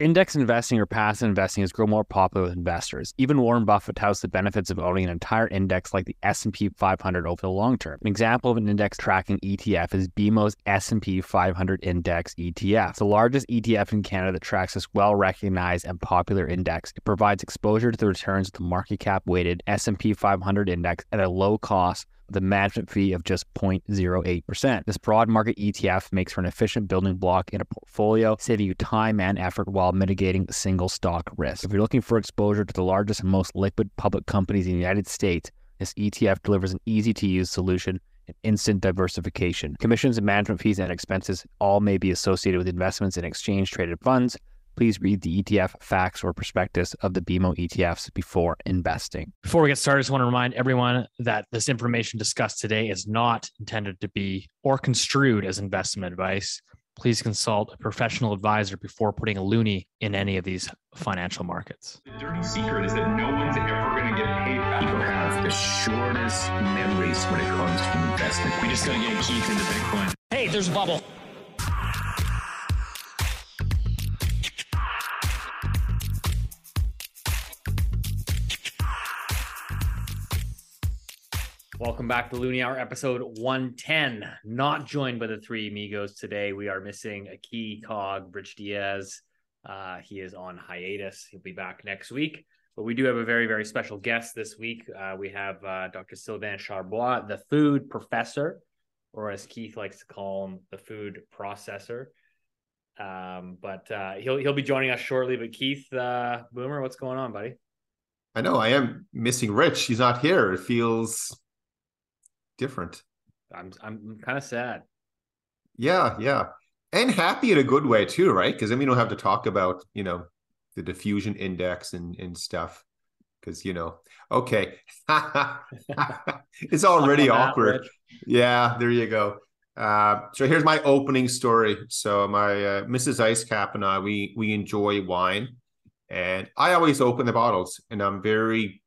Index investing or passive investing has grown more popular with investors. Even Warren Buffett touts the benefits of owning an entire index like the S&P 500 over the long term. An example of an index tracking ETF is BMO's S&P 500 Index ETF, It's the largest ETF in Canada that tracks this well-recognized and popular index. It provides exposure to the returns of the market cap weighted S&P 500 index at a low cost the management fee of just 0.08%. This broad market ETF makes for an efficient building block in a portfolio, saving you time and effort while mitigating single stock risk. If you're looking for exposure to the largest and most liquid public companies in the United States, this ETF delivers an easy to use solution and instant diversification. Commissions and management fees and expenses all may be associated with investments in exchange traded funds please read the ETF facts or prospectus of the BMO ETFs before investing. Before we get started, I just want to remind everyone that this information discussed today is not intended to be or construed as investment advice. Please consult a professional advisor before putting a loonie in any of these financial markets. The dirty secret is that no one's ever going to get paid back. People have the shortest memories when it comes to investment. We just got to get Keith into Bitcoin. Hey, there's a bubble. Welcome back to Loonie Hour, episode 110. Not joined by the three amigos today. We are missing a key cog, Rich Diaz. Uh, he is on hiatus. He'll be back next week. But we do have a very, very special guest this week. Uh, we have uh, Dr. Sylvain Charbois, the food professor, or as Keith likes to call him, the food processor. Um, but uh, he'll he'll be joining us shortly. But Keith uh, Boomer, what's going on, buddy? I know I am missing Rich. He's not here. It feels different. I'm I'm kind of sad. Yeah, yeah. And happy in a good way too, right? Because then we don't have to talk about, you know, the diffusion index and, and stuff. Because, you know, okay. it's already awkward. That, yeah, there you go. Uh, so here's my opening story. So my uh, Mrs. Icecap and I, we we enjoy wine, and I always open the bottles, and I'm very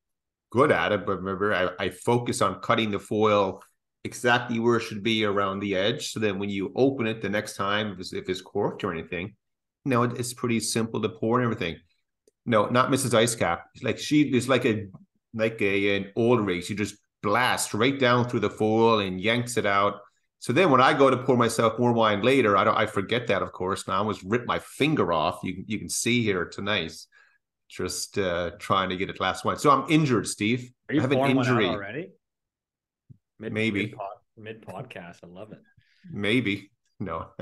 good at it, but remember, I, I focus on cutting the foil exactly where it should be around the edge. So then when you open it the next time, if it's, if it's corked or anything, you know, it, it's pretty simple to pour and everything. No, not Mrs. Icecap. Like she is like a like a an old rig. She just blasts right down through the foil and yanks it out. So then when I go to pour myself more wine later, I don't I forget that of course. Now I almost rip my finger off. You you can see here tonight just uh, trying to get a glass of wine. So I'm injured, Steve. I have an injury already? Mid, Maybe mid podcast. I love it. Maybe no.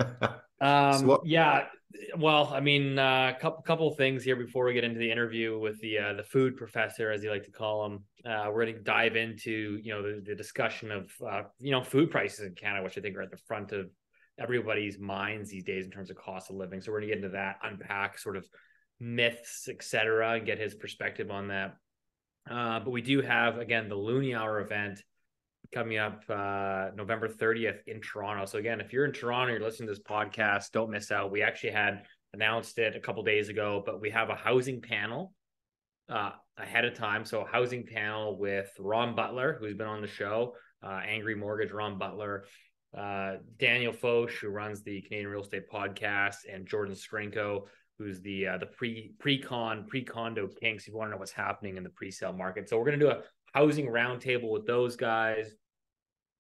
um, so what- yeah. Well, I mean, a uh, couple couple things here before we get into the interview with the uh, the food professor, as you like to call him. Uh, we're going to dive into you know the, the discussion of uh, you know food prices in Canada, which I think are at the front of everybody's minds these days in terms of cost of living. So we're going to get into that, unpack sort of myths, etc., and get his perspective on that. Uh, but we do have again the Loonie Hour event coming up uh, November 30th in Toronto. So again, if you're in Toronto, you're listening to this podcast, don't miss out. We actually had announced it a couple days ago, but we have a housing panel uh, ahead of time. So housing panel with Ron Butler, who's been on the show, uh, Angry Mortgage, Ron Butler, uh, Daniel Foch, who runs the Canadian Real Estate Podcast, and Jordan Scrinko, who's the uh, the pre pre-con pre-condo kinks. If you want to know what's happening in the pre-sale market, so we're going to do a housing roundtable with those guys,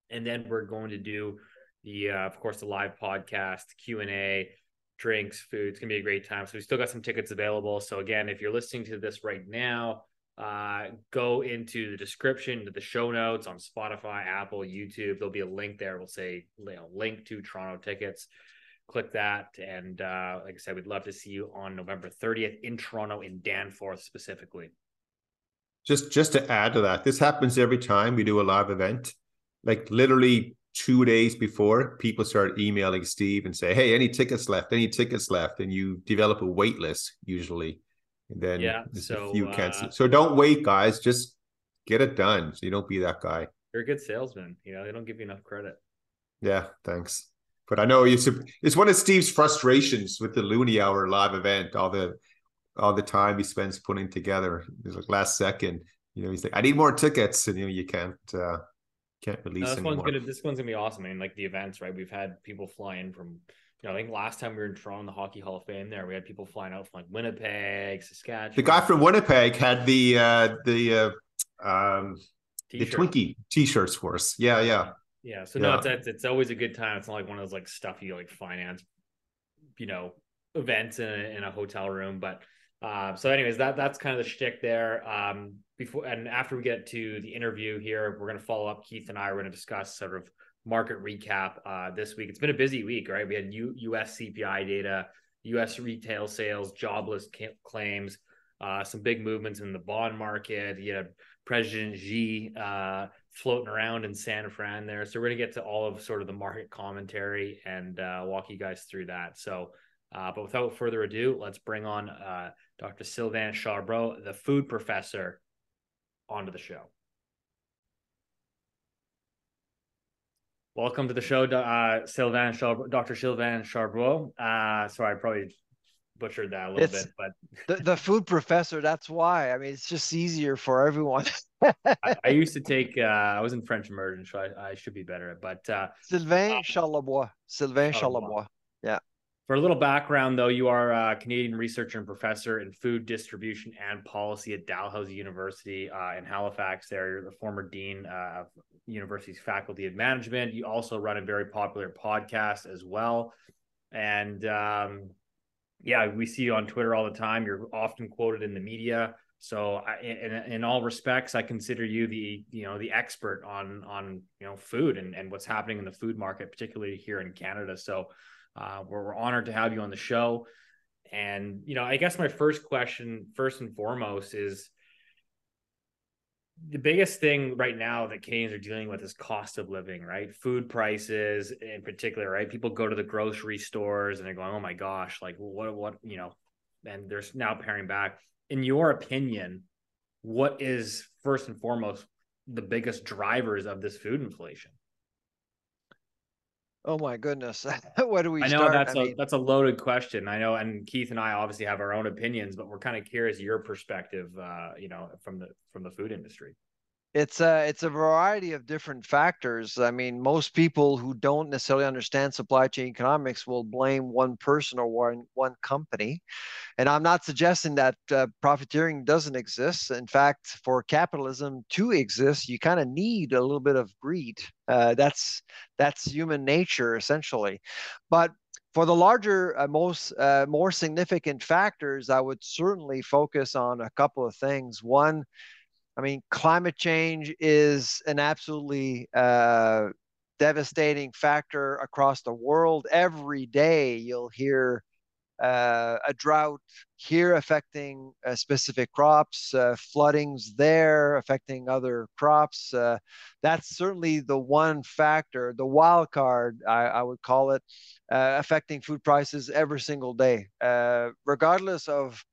and then we're going to do the uh, of course the live podcast Q and A, drinks, food. It's gonna be a great time. So we still got some tickets available. So again, if you're listening to this right now. Uh, go into the description to the show notes on Spotify, Apple, YouTube. There'll be a link there. We'll say you know, link to Toronto tickets click that. And uh, like I said, we'd love to see you on November 30th in Toronto, in Danforth specifically. Just just to add to that, this happens every time we do a live event. Like literally two days before, people start emailing Steve and say, "Hey, any tickets left? Any tickets left?" And you develop a wait list usually, and then yeah, so you cancel. Uh, so don't wait, guys. Just get it done, so you don't be that guy. You're a good salesman. You know they don't give you enough credit. Yeah, thanks. But I know it's it's one of Steve's frustrations with the Loonie Hour live event. All the all the time he spends putting together. It's like last second, you know, he's like, I need more tickets, and you know, you can't uh can't release. No, this anymore. one's gonna this one's gonna be awesome. I mean, like the events, right? We've had people fly in from you know, I think last time we were in Toronto, the Hockey Hall of Fame, there we had people flying out from like Winnipeg, Saskatchewan. The guy from Winnipeg had the uh, the uh, um, the Twinkie T-shirts for us. Yeah, yeah, yeah. So no, yeah. It's, it's always a good time. It's not like one of those like stuffy like finance, you know, events in a, in a hotel room. But uh, so, anyways, that that's kind of the shtick there. Um, before and after we get to the interview here, we're going to follow up. Keith and I are going to discuss sort of market recap uh, this week. It's been a busy week, right? We had U- U.S. CPI data, U.S. retail sales, jobless ca- claims, uh, some big movements in the bond market. You had President Xi uh, floating around in San Fran there. So we're going to get to all of sort of the market commentary and uh, walk you guys through that. So, uh, but without further ado, let's bring on uh, Dr. Sylvain Charbot, the food professor, onto the show. Welcome to the show, uh, Sylvain Char- Dr. Sylvain Charbot. Uh, sorry, I probably butchered that a little it's, bit, but the, the food professor. That's why. I mean, it's just easier for everyone. I, I, used to take. Uh, I was in French immersion, so I, I should be better. But uh, Sylvain uh, Charlebois. Sylvain Charlebois. Yeah. For a little background, though, you are a Canadian researcher and professor in food distribution and policy at Dalhousie University uh, in Halifax. There, you're the former dean uh, of university's faculty of management. You also run a very popular podcast as well, and um, yeah, we see you on Twitter all the time. You're often quoted in the media. So, I, in, in all respects, I consider you the you know the expert on on you know food and and what's happening in the food market, particularly here in Canada. So uh, we're, we're honored to have you on the show. And, you know, I guess my first question, first and foremost, is the biggest thing right now that Canadians are dealing with is cost of living, right? Food prices in particular, right? People go to the grocery stores and they're going, oh my gosh, like what, what, you know, and there's now paring back. In your opinion, what is first and foremost the biggest drivers of this food inflation? Oh my goodness. what do we I know start? that's I a mean... that's a loaded question. I know and Keith and I obviously have our own opinions, but we're kind of curious your perspective uh, you know, from the from the food industry. It's a it's a variety of different factors. I mean, most people who don't necessarily understand supply chain economics will blame one person or one one company, and I'm not suggesting that uh, profiteering doesn't exist. In fact, for capitalism to exist, you kind of need a little bit of greed. Uh, that's that's human nature essentially, but for the larger, uh, most uh, more significant factors, I would certainly focus on a couple of things. One I mean, climate change is an absolutely uh, devastating factor across the world. Every day you'll hear uh, a drought here affecting uh, specific crops, uh, floodings there affecting other crops. Uh, that's certainly the one factor, the wild card, I, I would call it, uh, affecting food prices every single day. Regardless of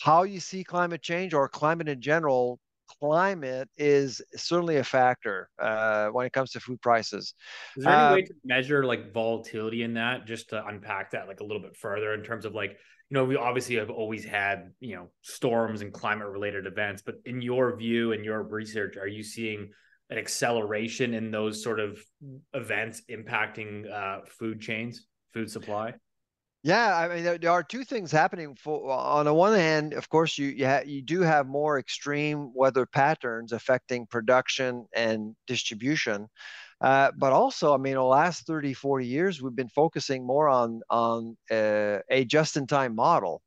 how you see climate change or climate in general, climate is certainly a factor uh, when it comes to food prices. Is there any um, way to measure like volatility in that? Just to unpack that like a little bit further in terms of like you know we obviously have always had you know storms and climate related events, but in your view and your research, are you seeing an acceleration in those sort of events impacting uh, food chains, food supply? Yeah, I mean, there, there, are two things happening. For on the one hand, of course, you you, ha- you do have more extreme weather patterns affecting production and distribution, uh, but also, I mean, the last 30, 40 years, we've been focusing more on on uh, a just-in-time model,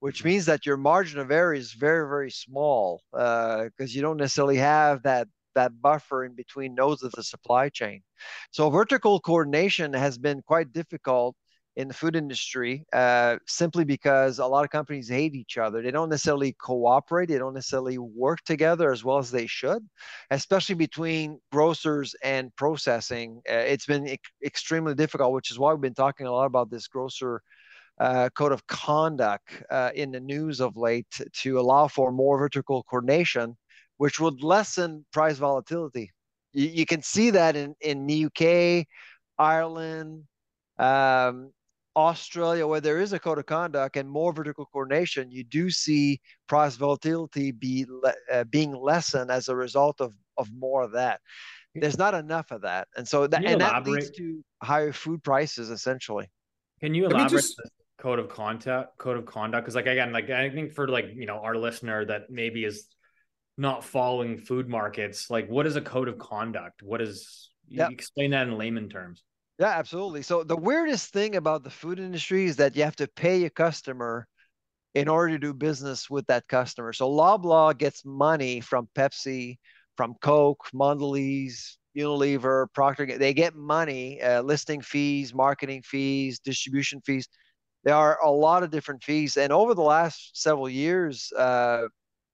which mm-hmm. means that your margin of error is very, very small because uh, you don't necessarily have that that buffer in between nodes of the supply chain. So vertical coordination has been quite difficult in the food industry uh, simply because a lot of companies hate each other. They don't necessarily cooperate, they don't necessarily work together as well as they should, especially between grocers and processing. Uh, it's been e- extremely difficult, which is why we've been talking a lot about this grocer. Uh, code of conduct uh, in the news of late to allow for more vertical coordination, which would lessen price volatility. You, you can see that in, in the UK, Ireland, um, Australia, where there is a code of conduct and more vertical coordination, you do see price volatility be uh, being lessened as a result of of more of that. There's not enough of that, and so that and that leads to higher food prices essentially. Can you elaborate just... code of conduct? Code of conduct, because like again, like I think for like you know our listener that maybe is not following food markets, like what is a code of conduct? What is yep. explain that in layman terms? Yeah, absolutely. So the weirdest thing about the food industry is that you have to pay a customer in order to do business with that customer. So Loblaw gets money from Pepsi, from Coke, Mondelez, Unilever, Procter. They get money, uh, listing fees, marketing fees, distribution fees. There are a lot of different fees, and over the last several years, uh,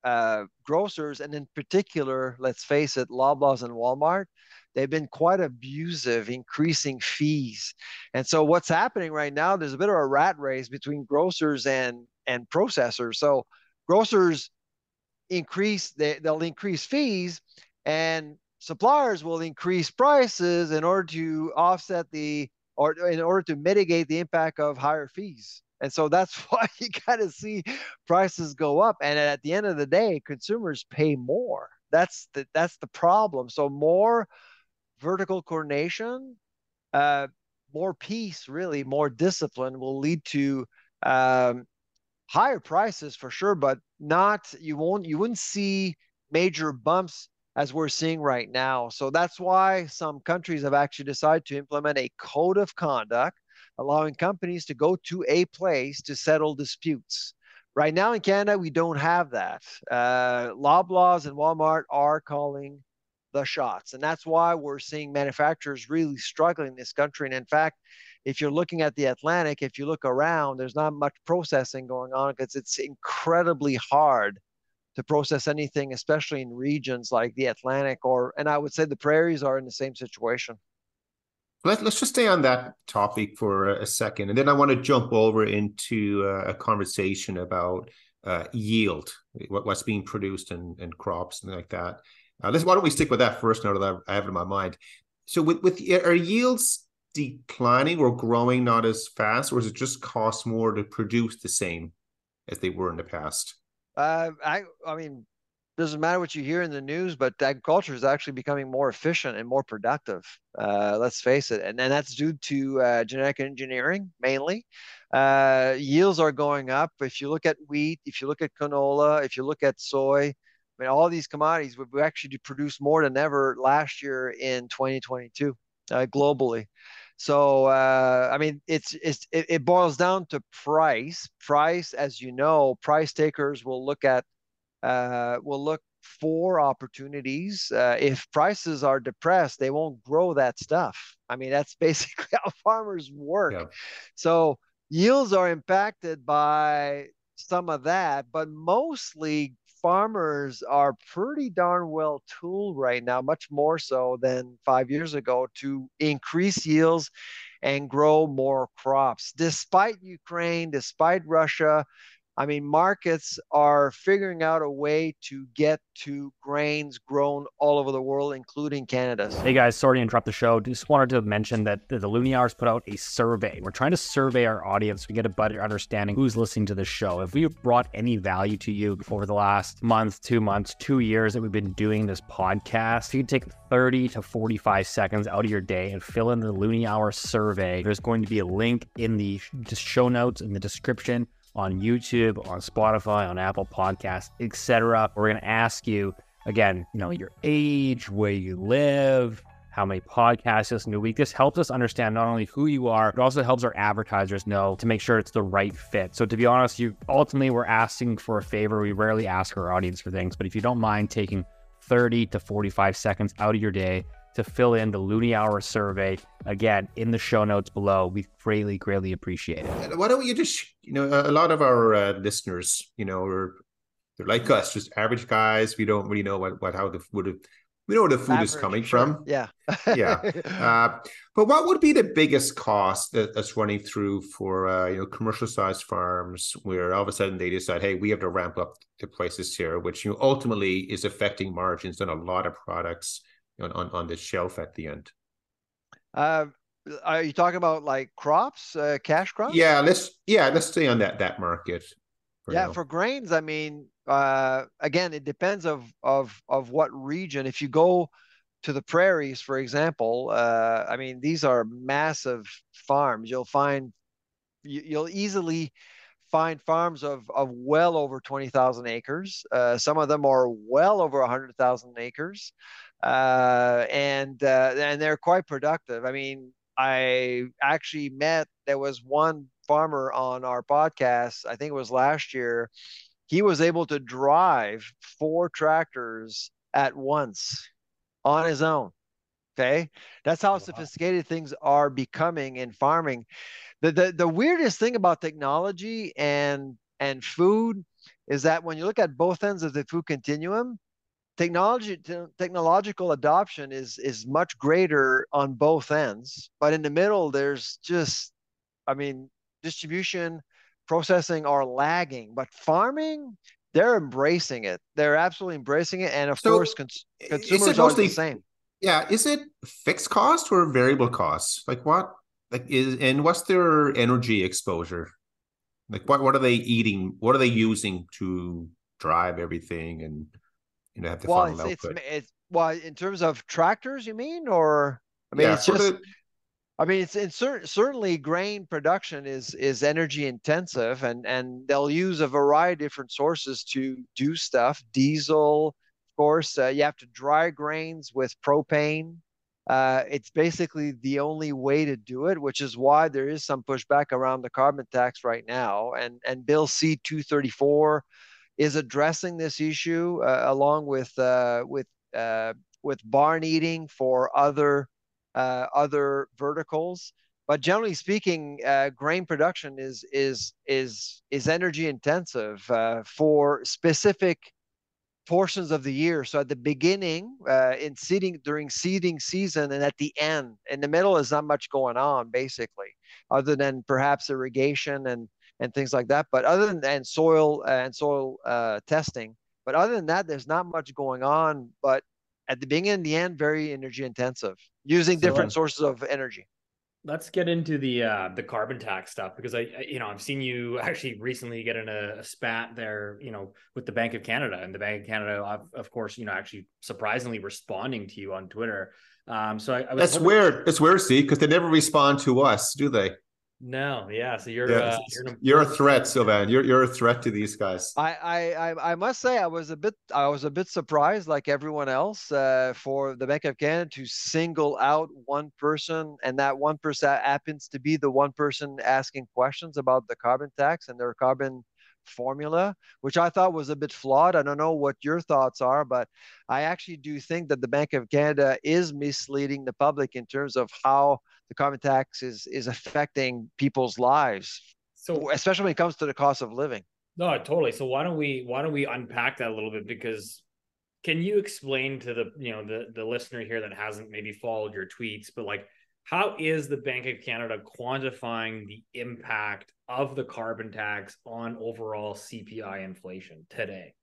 uh, grocers, and in particular, let's face it, Loblaws and Walmart, they've been quite abusive, increasing fees. And so, what's happening right now? There's a bit of a rat race between grocers and and processors. So, grocers increase they, they'll increase fees, and suppliers will increase prices in order to offset the or in order to mitigate the impact of higher fees. And so that's why you got to see prices go up. And at the end of the day, consumers pay more. That's the that's the problem. So more vertical coordination, uh, more peace, really, more discipline will lead to um, higher prices for sure, but not you won't you wouldn't see major bumps as we're seeing right now. So that's why some countries have actually decided to implement a code of conduct, allowing companies to go to a place to settle disputes. Right now in Canada, we don't have that. Uh, Loblaws and Walmart are calling the shots. And that's why we're seeing manufacturers really struggling in this country. And in fact, if you're looking at the Atlantic, if you look around, there's not much processing going on because it's incredibly hard to process anything, especially in regions like the Atlantic or, and I would say the prairies are in the same situation. Let, let's just stay on that topic for a second. And then I want to jump over into a conversation about uh, yield, what, what's being produced and, in crops and like that. Uh, let's, why don't we stick with that first now that I have in my mind. So with, with are yields declining or growing not as fast, or is it just cost more to produce the same as they were in the past? Uh, I I mean, doesn't matter what you hear in the news, but agriculture is actually becoming more efficient and more productive. Uh, let's face it, and, and that's due to uh, genetic engineering mainly. Uh, yields are going up. If you look at wheat, if you look at canola, if you look at soy, I mean, all these commodities, we actually produced more than ever last year in 2022 uh, globally. So uh, I mean, it's it's it, it, boils down to price. Price, as you know, price takers will look at uh, will look for opportunities. Uh, if prices are depressed, they won't grow that stuff. I mean, that's basically how farmers work. Yeah. So yields are impacted by some of that, but mostly farmers are pretty darn well tooled right now, much more so than five years ago, to increase yields and grow more crops. Despite Ukraine, despite Russia, I mean, markets are figuring out a way to get to grains grown all over the world, including Canada. Hey guys, sorry to interrupt the show. Just wanted to mention that the Hours put out a survey. We're trying to survey our audience. We get a better understanding who's listening to the show. If we brought any value to you over the last month, two months, two years that we've been doing this podcast, you can take 30 to 45 seconds out of your day and fill in the Loonie Hour survey. There's going to be a link in the show notes in the description on YouTube, on Spotify, on Apple Podcasts, etc. We're going to ask you again, you know, your age, where you live, how many podcasts you listen a week. This helps us understand not only who you are, but also helps our advertisers know to make sure it's the right fit. So to be honest, you ultimately we're asking for a favor. We rarely ask our audience for things, but if you don't mind taking 30 to 45 seconds out of your day to fill in the Loonie Hour survey. Again, in the show notes below, we greatly, greatly appreciate it. Why don't you just, you know, a lot of our uh, listeners, you know, are they're like us, just average guys. We don't really know what, what how the food, we know where the food average, is coming sure. from. Yeah, yeah. Uh, but what would be the biggest cost that, that's running through for uh, you know commercial sized farms, where all of a sudden they decide, hey, we have to ramp up the prices here, which you know, ultimately is affecting margins on a lot of products on, on, on the shelf at the end. Uh, are you talking about like crops, uh, cash crops? Yeah, let's yeah, let's stay on that that market. For yeah, now. for grains, I mean, uh, again, it depends of of of what region. If you go to the prairies, for example, uh, I mean, these are massive farms. You'll find you, will easily find farms of of well over twenty thousand acres. Uh, some of them are well over hundred thousand acres, uh, and uh, and they're quite productive. I mean, I actually met there was one farmer on our podcast. I think it was last year. He was able to drive four tractors at once on his own. Okay. That's how wow. sophisticated things are becoming in farming. The, the the weirdest thing about technology and and food is that when you look at both ends of the food continuum, technology technological adoption is is much greater on both ends, but in the middle there's just I mean distribution processing are lagging, but farming they're embracing it. They're absolutely embracing it, and of so course, cons- consumers are the same. Yeah, is it fixed cost or variable costs? Like what? Like is and what's their energy exposure? Like what? What are they eating? What are they using to drive everything and you know have the well, final it's, output? It's, it's well in terms of tractors, you mean, or I mean, yeah, it's just. I mean, it's, it's cer- certainly grain production is is energy intensive, and and they'll use a variety of different sources to do stuff. Diesel, of course, uh, you have to dry grains with propane. Uh, it's basically the only way to do it, which is why there is some pushback around the carbon tax right now. And and Bill C two thirty four is addressing this issue uh, along with uh, with uh, with barn eating for other other verticals. But generally speaking, grain production is is is is energy intensive for specific portions of the year. So at the beginning, uh, in seeding during seeding season, and at the end, in the middle is not much going on basically, other than perhaps irrigation and and things like that. But other than and soil uh, and soil uh, testing. But other than that, there's not much going on. But at the beginning and the end, very energy intensive, using so, different sources of energy. Let's get into the uh, the carbon tax stuff because I, I, you know, I've seen you actually recently get in a, a, spat there, you know, with the Bank of Canada, and the Bank of Canada, of course, you know, actually surprisingly responding to you on Twitter. Um, so I, I that's hoping- weird. It's weird, see, because they never respond to us, do they? No, yeah. So you're yeah, uh, you're, you're, a threat, Sylvain. You're you're a threat to these guys. I, I I must say I was a bit I was a bit surprised, like everyone else, uh, for the Bank of Canada to single out one person, and that one person happens to be the one person asking questions about the carbon tax and their carbon formula, which I thought was a bit flawed. I don't know what your thoughts are, but I actually do think that the Bank of Canada is misleading the public in terms of how the carbon tax is is affecting people's lives. So especially when it comes to the cost of living. No, totally. So why don't we why don't we unpack that a little bit because can you explain to the you know the the listener here that hasn't maybe followed your tweets but like how is the Bank of Canada quantifying the impact of the carbon tax on overall CPI inflation today?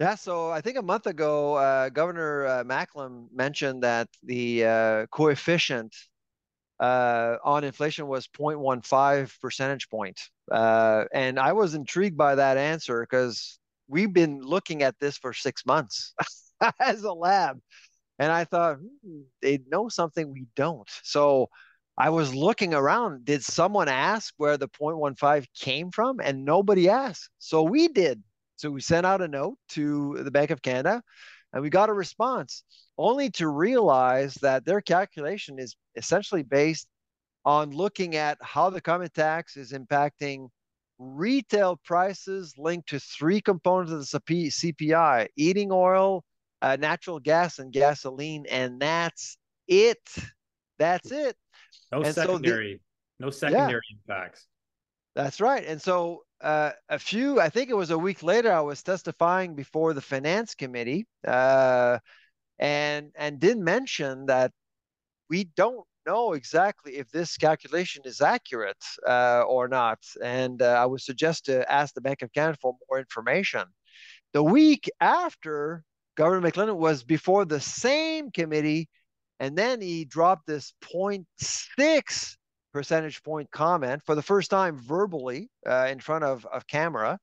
Yeah, so I think a month ago, uh, Governor uh, Macklem mentioned that the uh, coefficient uh, on inflation was 0.15 percentage point. Uh, and I was intrigued by that answer because we've been looking at this for six months as a lab. And I thought hmm, they know something we don't. So I was looking around. Did someone ask where the 0.15 came from? And nobody asked. So we did. So we sent out a note to the Bank of Canada and we got a response only to realize that their calculation is essentially based on looking at how the carbon tax is impacting retail prices linked to three components of the CPI heating oil, uh, natural gas, and gasoline. And that's it. That's it. No and secondary, so the, no secondary yeah, impacts. That's right. And so uh, a few, I think it was a week later, I was testifying before the finance committee. Uh, and and didn't mention that we don't know exactly if this calculation is accurate uh, or not. And uh, I would suggest to ask the Bank of Canada for more information. The week after, Governor Macklem was before the same committee, and then he dropped this 0.6 percentage point comment for the first time verbally uh, in front of, of camera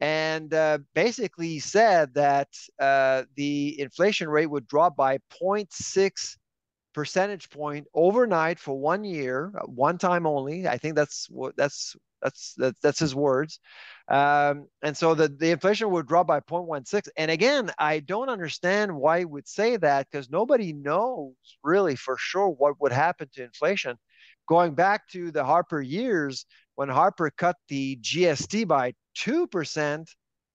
and uh, basically said that uh, the inflation rate would drop by 0.6 percentage point overnight for one year, uh, one time only. I think that's what that's that's that's, that's his words. Um, and so the, the inflation would drop by 0.16. And again, I don't understand why he would say that because nobody knows really for sure what would happen to inflation. Going back to the Harper years, when Harper cut the GST by 2%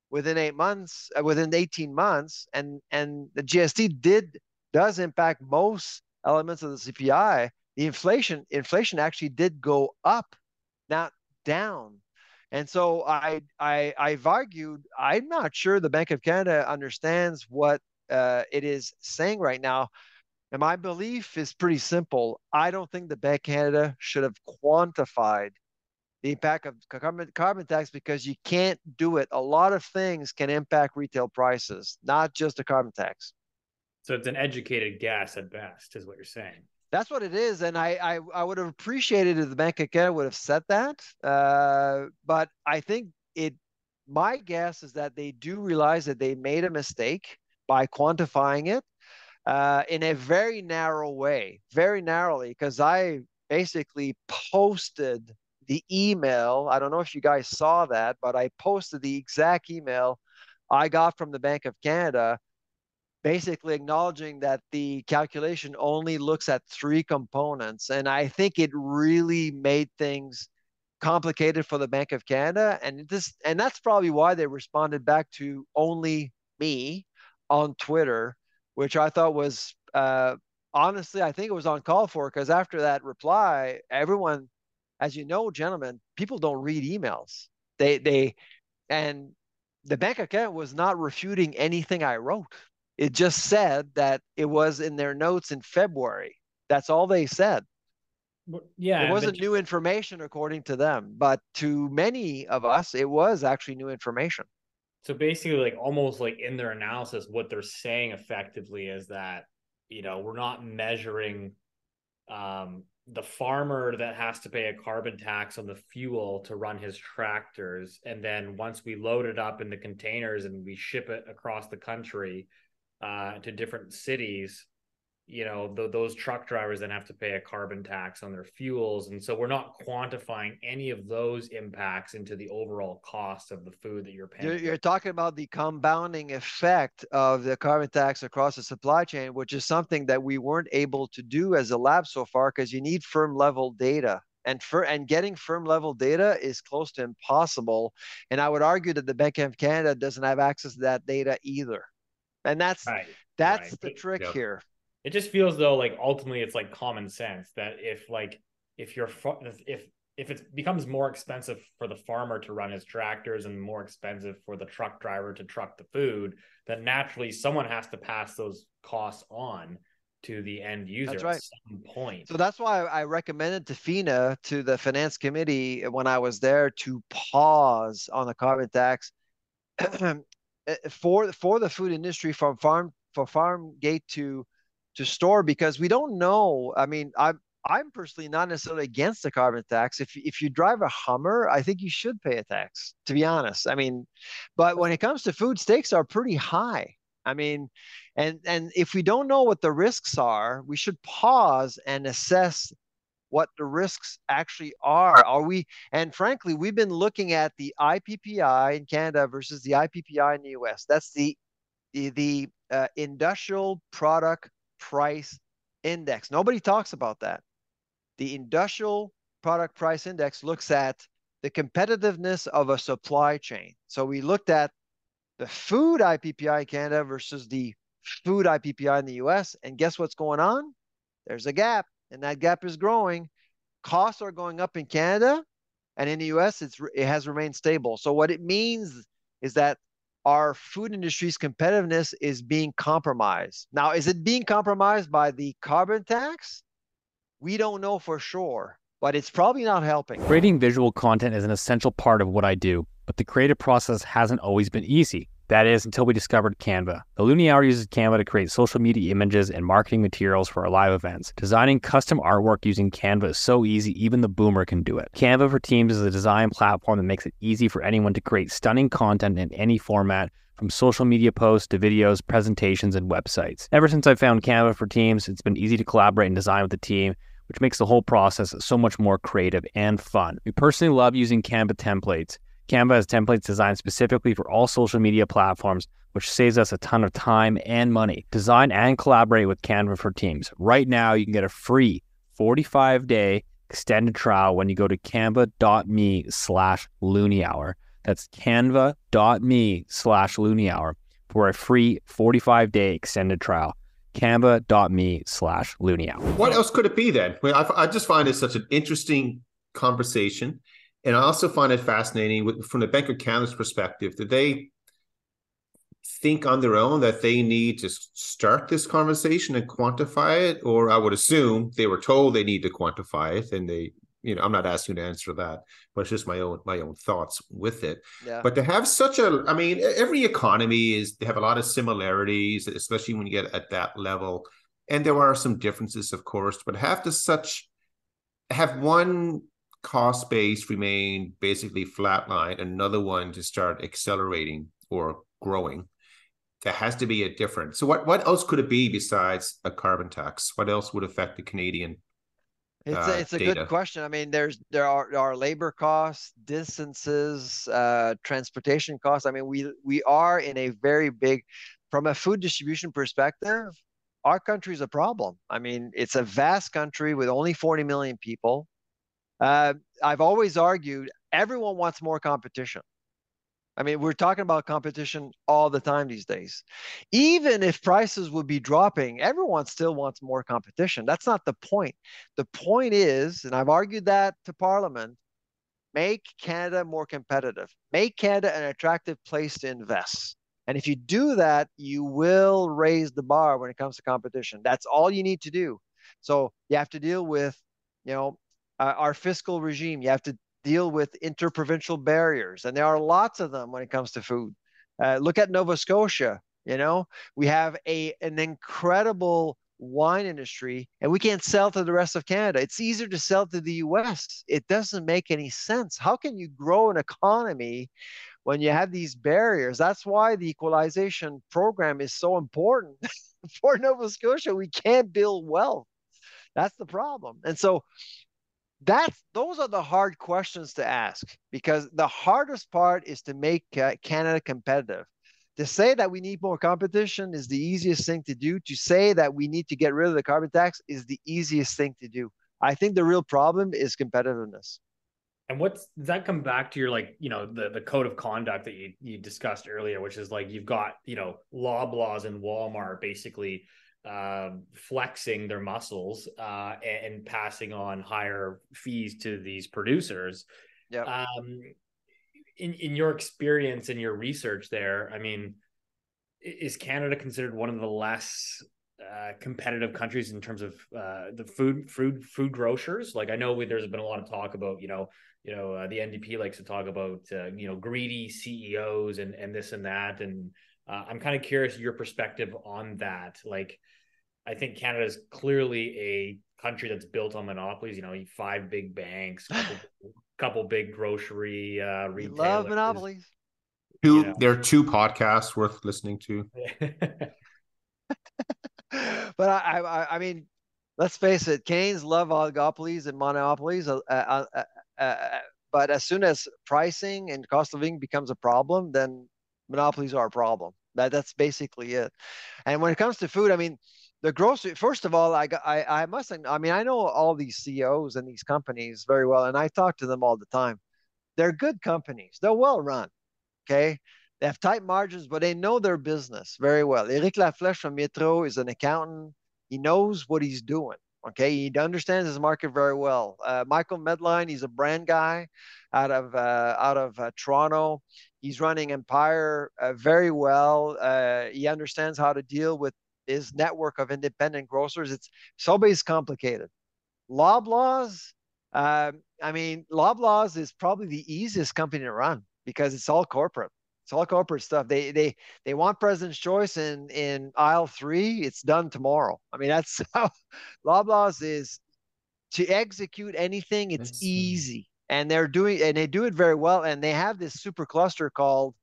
within eight months, uh, within 18 months, and, and the GST did does impact most elements of the CPI, the inflation inflation actually did go up, not down. And so I, I, I've argued, I'm not sure the Bank of Canada understands what uh, it is saying right now. And my belief is pretty simple. I don't think the Bank of Canada should have quantified the impact of carbon, carbon tax because you can't do it. A lot of things can impact retail prices, not just the carbon tax. So it's an educated guess at best, is what you're saying. That's what it is, and I I, I would have appreciated if the Bank of Canada would have said that. Uh, but I think it. My guess is that they do realize that they made a mistake by quantifying it uh, in a very narrow way, very narrowly, because I basically posted the email. I don't know if you guys saw that, but I posted the exact email I got from the Bank of Canada basically acknowledging that the calculation only looks at three components. And I think it really made things complicated for the Bank of Canada. And this and that's probably why they responded back to only me on Twitter, which I thought was uh, honestly, I think it was on call for because after that reply, everyone, as you know, gentlemen, people don't read emails. They they and the Bank of Canada was not refuting anything I wrote. It just said that it was in their notes in February. That's all they said. Yeah. It wasn't new information according to them, but to many of us, it was actually new information. So basically, like almost like in their analysis, what they're saying effectively is that, you know, we're not measuring um, the farmer that has to pay a carbon tax on the fuel to run his tractors. And then once we load it up in the containers and we ship it across the country, uh, to different cities, you know, th- those truck drivers then have to pay a carbon tax on their fuels. And so we're not quantifying any of those impacts into the overall cost of the food that you're paying. You're, you're, talking about the compounding effect of the carbon tax across the supply chain, which is something that we weren't able to do as a lab so far because you need firm level data. And for and getting firm level data is close to impossible. And I would argue that the Bank of Canada doesn't have access to that data either and that's right. that's right. the trick here it just feels though like ultimately it's like common sense that if like if you're if if it becomes more expensive for the farmer to run his tractors and more expensive for the truck driver to truck the food then naturally someone has to pass those costs on to the end user that's right. at some point. So that's why I recommended to FINA to the finance committee when I was there to pause on the carbon tax Uh, for for the food industry from farm for farm gate to to store because we don't know. I mean, I'm I'm personally not necessarily against the carbon tax. If if you drive a Hummer, I think you should pay a tax. To be honest, I mean, but when it comes to food, stakes are pretty high. I mean, and and if we don't know what the risks are, we should pause and assess what the risks actually are. Are we, and frankly, we've been looking at the IPPI in Canada versus the IPPI in the US. That's the the, the uh, industrial product price index. Nobody talks about that. The industrial product price index looks at the competitiveness of a supply chain. So we looked at the food IPPI in Canada versus the food IPPI in the US. And guess what's going on? There's a gap and that gap is growing. Costs are going up in Canada, and in the U.S. it's it has remained stable. So what it means is that our food industry's competitiveness is being compromised. Now, is it being compromised by the carbon tax? We don't know for sure, but it's probably not helping. Creating visual content is an essential part of what I do, but the creative process hasn't always been easy. That is, until we discovered Canva. The Loonie Hour uses Canva to create social media images and marketing materials for our live events. Designing custom artwork using Canva is so easy, even the boomer can do it. Canva for Teams is a design platform that makes it easy for anyone to create stunning content in any format from social media posts to videos, presentations, and websites. Ever since I found Canva for Teams, it's been easy to collaborate and design with the team, which makes the whole process so much more creative and fun. We personally love using Canva templates. Canva has templates designed specifically for all social media platforms, which saves us a ton of time and money. Design and collaborate with Canva for Teams. Right now, you can get a free 45 day extended trial when you go to canva.me slash loonie hour. That's canva.me slash loonie hour for a free 45 day extended trial. Canva.me slash loonie hour. What else could it be then? I, I just find it such an interesting conversation and I also find it fascinating with, from the Bank of Canada's perspective. that they think on their own that they need to start this conversation and quantify it, or I would assume they were told they need to quantify it, and they, you know, I'm not asking to answer that, but it's just my own my own thoughts with it. Yeah. But to have such a, I mean, every economy is they have a lot of similarities, especially when you get at that level, and there are some differences, of course, but have to such have one cost base remain basically flatline, another one to start accelerating or growing. There has to be a difference. So what, what else could it be besides a carbon tax? What else would affect the Canadian it's a, uh, it's a good question. I mean, there's there are there are labor costs, distances, uh, transportation costs. I mean, we we are in a very big, from a food distribution perspective, our country is a problem. I mean, it's a vast country with only 40 million people. Uh, I've always argued everyone wants more competition. I mean, we're talking about competition all the time these days. Even if prices would be dropping, everyone still wants more competition. That's not the point. The point is, and I've argued that to Parliament, make Canada more competitive, make Canada an attractive place to invest. And if you do that, you will raise the bar when it comes to competition. That's all you need to do. So you have to deal with, you know, uh, our fiscal regime. You have to deal with interprovincial barriers, and there are lots of them when it comes to food. Uh, look at Nova Scotia. You know, we have a an incredible wine industry, and we can't sell to the rest of Canada. It's easier to sell to the U.S. It doesn't make any sense. How can you grow an economy when you have these barriers? That's why the equalization program is so important for Nova Scotia. We can't build wealth. That's the problem. And so that's those are the hard questions to ask because the hardest part is to make uh, Canada competitive. To say that we need more competition is the easiest thing to do. To say that we need to get rid of the carbon tax is the easiest thing to do. I think the real problem is competitiveness. And what's does that come back to your like, you know, the the code of conduct that you you discussed earlier, which is like you've got, you know, Loblaws and Walmart basically uh, flexing their muscles uh, and, and, passing on higher fees to these producers. Yeah. Um, in in your experience and your research there, I mean, is Canada considered one of the less uh, competitive countries in terms of uh, the food food food grocers? Like I know we, there's been a lot of talk about you know you know uh, the NDP likes to talk about uh, you know greedy CEOs and and this and that and uh, I'm kind of curious your perspective on that. Like, I think Canada is clearly a country that's built on monopolies. You know, five big banks, couple, couple big grocery uh, retailers. love monopolies. Two, you know. there are two podcasts worth listening to. but I, I, I mean, let's face it, Canes love oligopolies and monopolies. Uh, uh, uh, uh, but as soon as pricing and cost of living becomes a problem, then monopolies are a problem. That that's basically it. And when it comes to food, I mean, the grocery. First of all, I I I must. I mean, I know all these CEOs and these companies very well, and I talk to them all the time. They're good companies. They're well run. Okay. They have tight margins, but they know their business very well. Eric Laflèche from Metro is an accountant. He knows what he's doing. Okay, he understands his market very well. Uh, Michael Medline, he's a brand guy out of uh, out of uh, Toronto. He's running Empire uh, very well. Uh, he understands how to deal with his network of independent grocers. It's Sobeys complicated. Loblaws, uh, I mean, Loblaws is probably the easiest company to run because it's all corporate. It's all corporate stuff. They they they want President's Choice in in aisle three. It's done tomorrow. I mean, that's how Loblaws is to execute anything. It's that's easy, and they're doing and they do it very well. And they have this super cluster called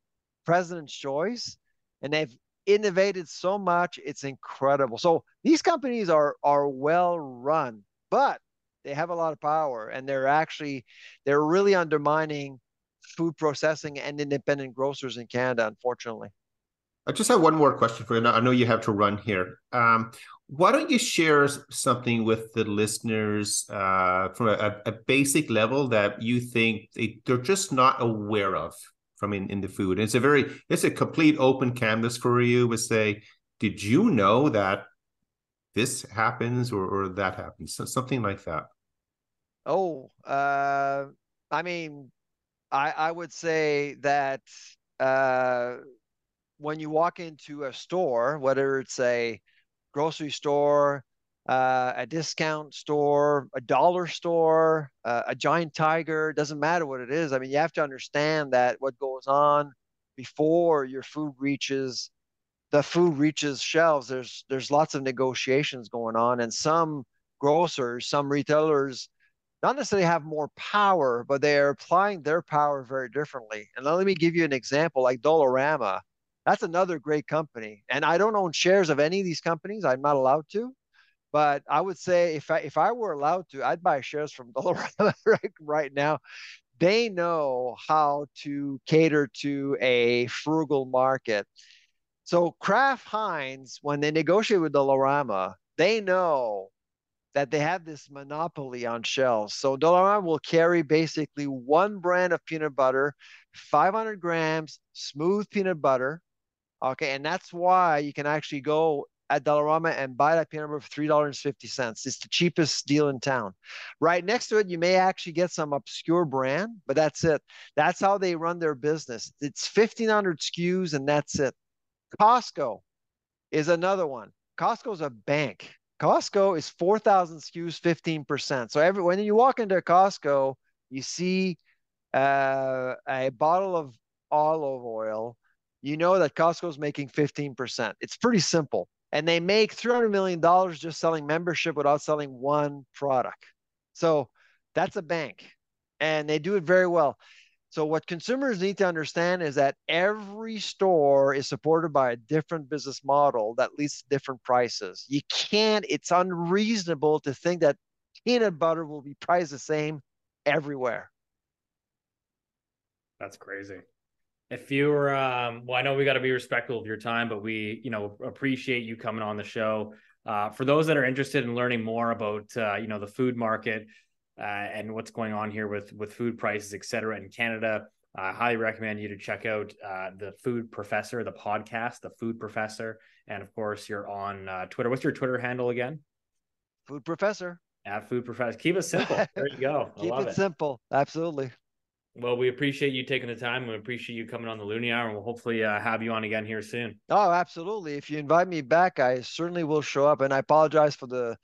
President's Choice, and they've innovated so much. It's incredible. So these companies are are well run, but they have a lot of power, and they're actually they're really undermining food processing and independent grocers in Canada, unfortunately. I just have one more question for you. I know you have to run here. Um, why don't you share something with the listeners uh, from a, a, basic level that you think they, they're just not aware of from in, in the food? It's a very it's a complete open canvas for you to say, did you know that this happens or, or that happens? So something like that. Oh, uh, I mean, I, I would say that uh, when you walk into a store, whether it's a grocery store, uh, a discount store, a dollar store, uh, a giant tiger, doesn't matter what it is. I mean, you have to understand that what goes on before your food reaches the food reaches shelves. There's there's lots of negotiations going on, and some grocers, some retailers not necessarily have more power, but they are applying their power very differently. And let me give you an example like Dollarama. That's another great company. And I don't own shares of any of these companies. I'm not allowed to. But I would say if I if I were allowed to, I'd buy shares from right, right now. They know how to cater to a frugal market. So Kraft Heinz, when they negotiate with Dollarama, they know that they have this monopoly on shelves. So Dollarama will carry basically one brand of peanut butter, 500 grams, smooth peanut butter. Okay, and that's why you can actually go at Dollarama and buy that peanut butter for three dollars fifty cents. It's the cheapest deal in town. Right next to it, you may actually get some obscure brand, but that's it. That's how they run their business. It's fifteen hundred SKUs, and that's it. Costco is another one. Costco is a bank. Costco is 4,000 SKUs, 15%. So every when you walk into Costco, you see uh, a bottle of olive oil, you know that Costco is making 15%. It's pretty simple. And they make $300 million just selling membership without selling one product. So that's a bank. And they do it very well. So what consumers need to understand is that every store is supported by a different business model that leads to different prices. You can't, it's unreasonable to think that peanut butter will be priced the same everywhere. That's crazy. If you're um, well, I know we got to be respectful of your time, but we, you know, appreciate you coming on the show. Uh, for those that are interested in learning more about, uh, you know, the food market, uh, and what's going on here with with food prices, et cetera, in Canada. I highly recommend you to check out uh, the Food Professor, the podcast, the Food Professor, and of course, you're on uh, Twitter. What's your Twitter handle again? Food Professor. At Food Professor. Keep it simple. There you go. Keep it, it, simple. Absolutely. Well, we appreciate you taking the time. We appreciate you coming on the Loonie Hour, and we'll hopefully uh, have you on again here soon. Oh, absolutely! If you invite me back, I certainly will show up. And I apologize for the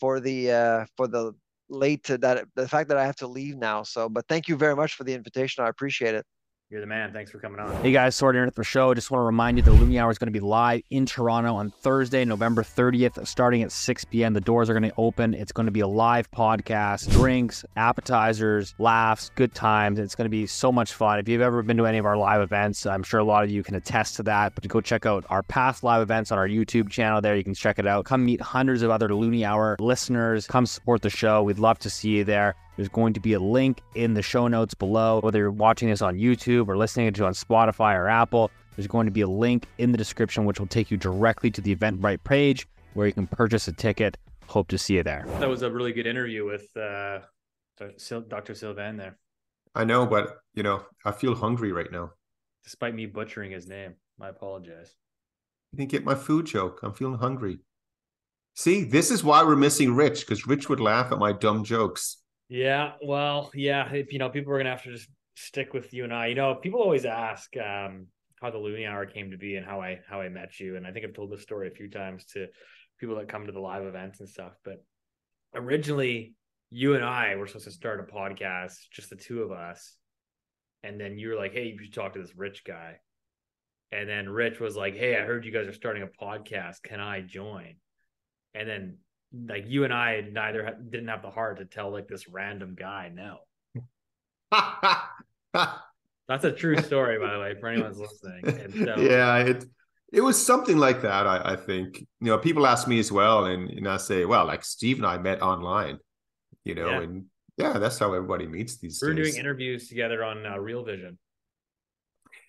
for the uh, for the late to that the fact that I have to leave now. So, but thank you very much for the invitation. I appreciate it. You're the man. Thanks for coming on. Hey guys, sorry to the show. Just want to remind you the Loonie Hour is going to be live in Toronto on Thursday, November 30th, starting at 6 p.m. The doors are going to open. It's going to be a live podcast, drinks, appetizers, laughs, good times. It's going to be so much fun. If you've ever been to any of our live events, I'm sure a lot of you can attest to that. But go check out our past live events on our YouTube channel there. You can check it out. Come meet hundreds of other Loonie Hour listeners. Come support the show. We'd love to see you there. There's going to be a link in the show notes below, whether you're watching this on YouTube or listening to it on Spotify or Apple. There's going to be a link in the description which will take you directly to the Eventbrite page where you can purchase a ticket. Hope to see you there. That was a really good interview with uh, Dr. Sylvan there. I know, but you know, I feel hungry right now. Despite me butchering his name, I apologize. You didn't get my food joke. I'm feeling hungry. See, this is why we're missing Rich, because Rich would laugh at my dumb jokes. Yeah, well, yeah, if you know, people are gonna have to just stick with you and I. You know, people always ask um, how the Loonie Hour came to be and how I how I met you, and I think I've told this story a few times to people that come to the live events and stuff. But originally, you and I were supposed to start a podcast, just the two of us, and then you were like, "Hey, you should talk to this rich guy." And then Rich was like, Hey, I heard you guys are starting a podcast. Can I join? And then like you and I neither didn't have the heart to tell like this random guy no. That's a true story, by the way, for anyone's listening. So, yeah, it it was something like that. I, I think you know people ask me as well, and, and I say, well, like Steve and I met online, you know, yeah. and yeah, that's how everybody meets these. We are doing interviews together on uh, Real Vision.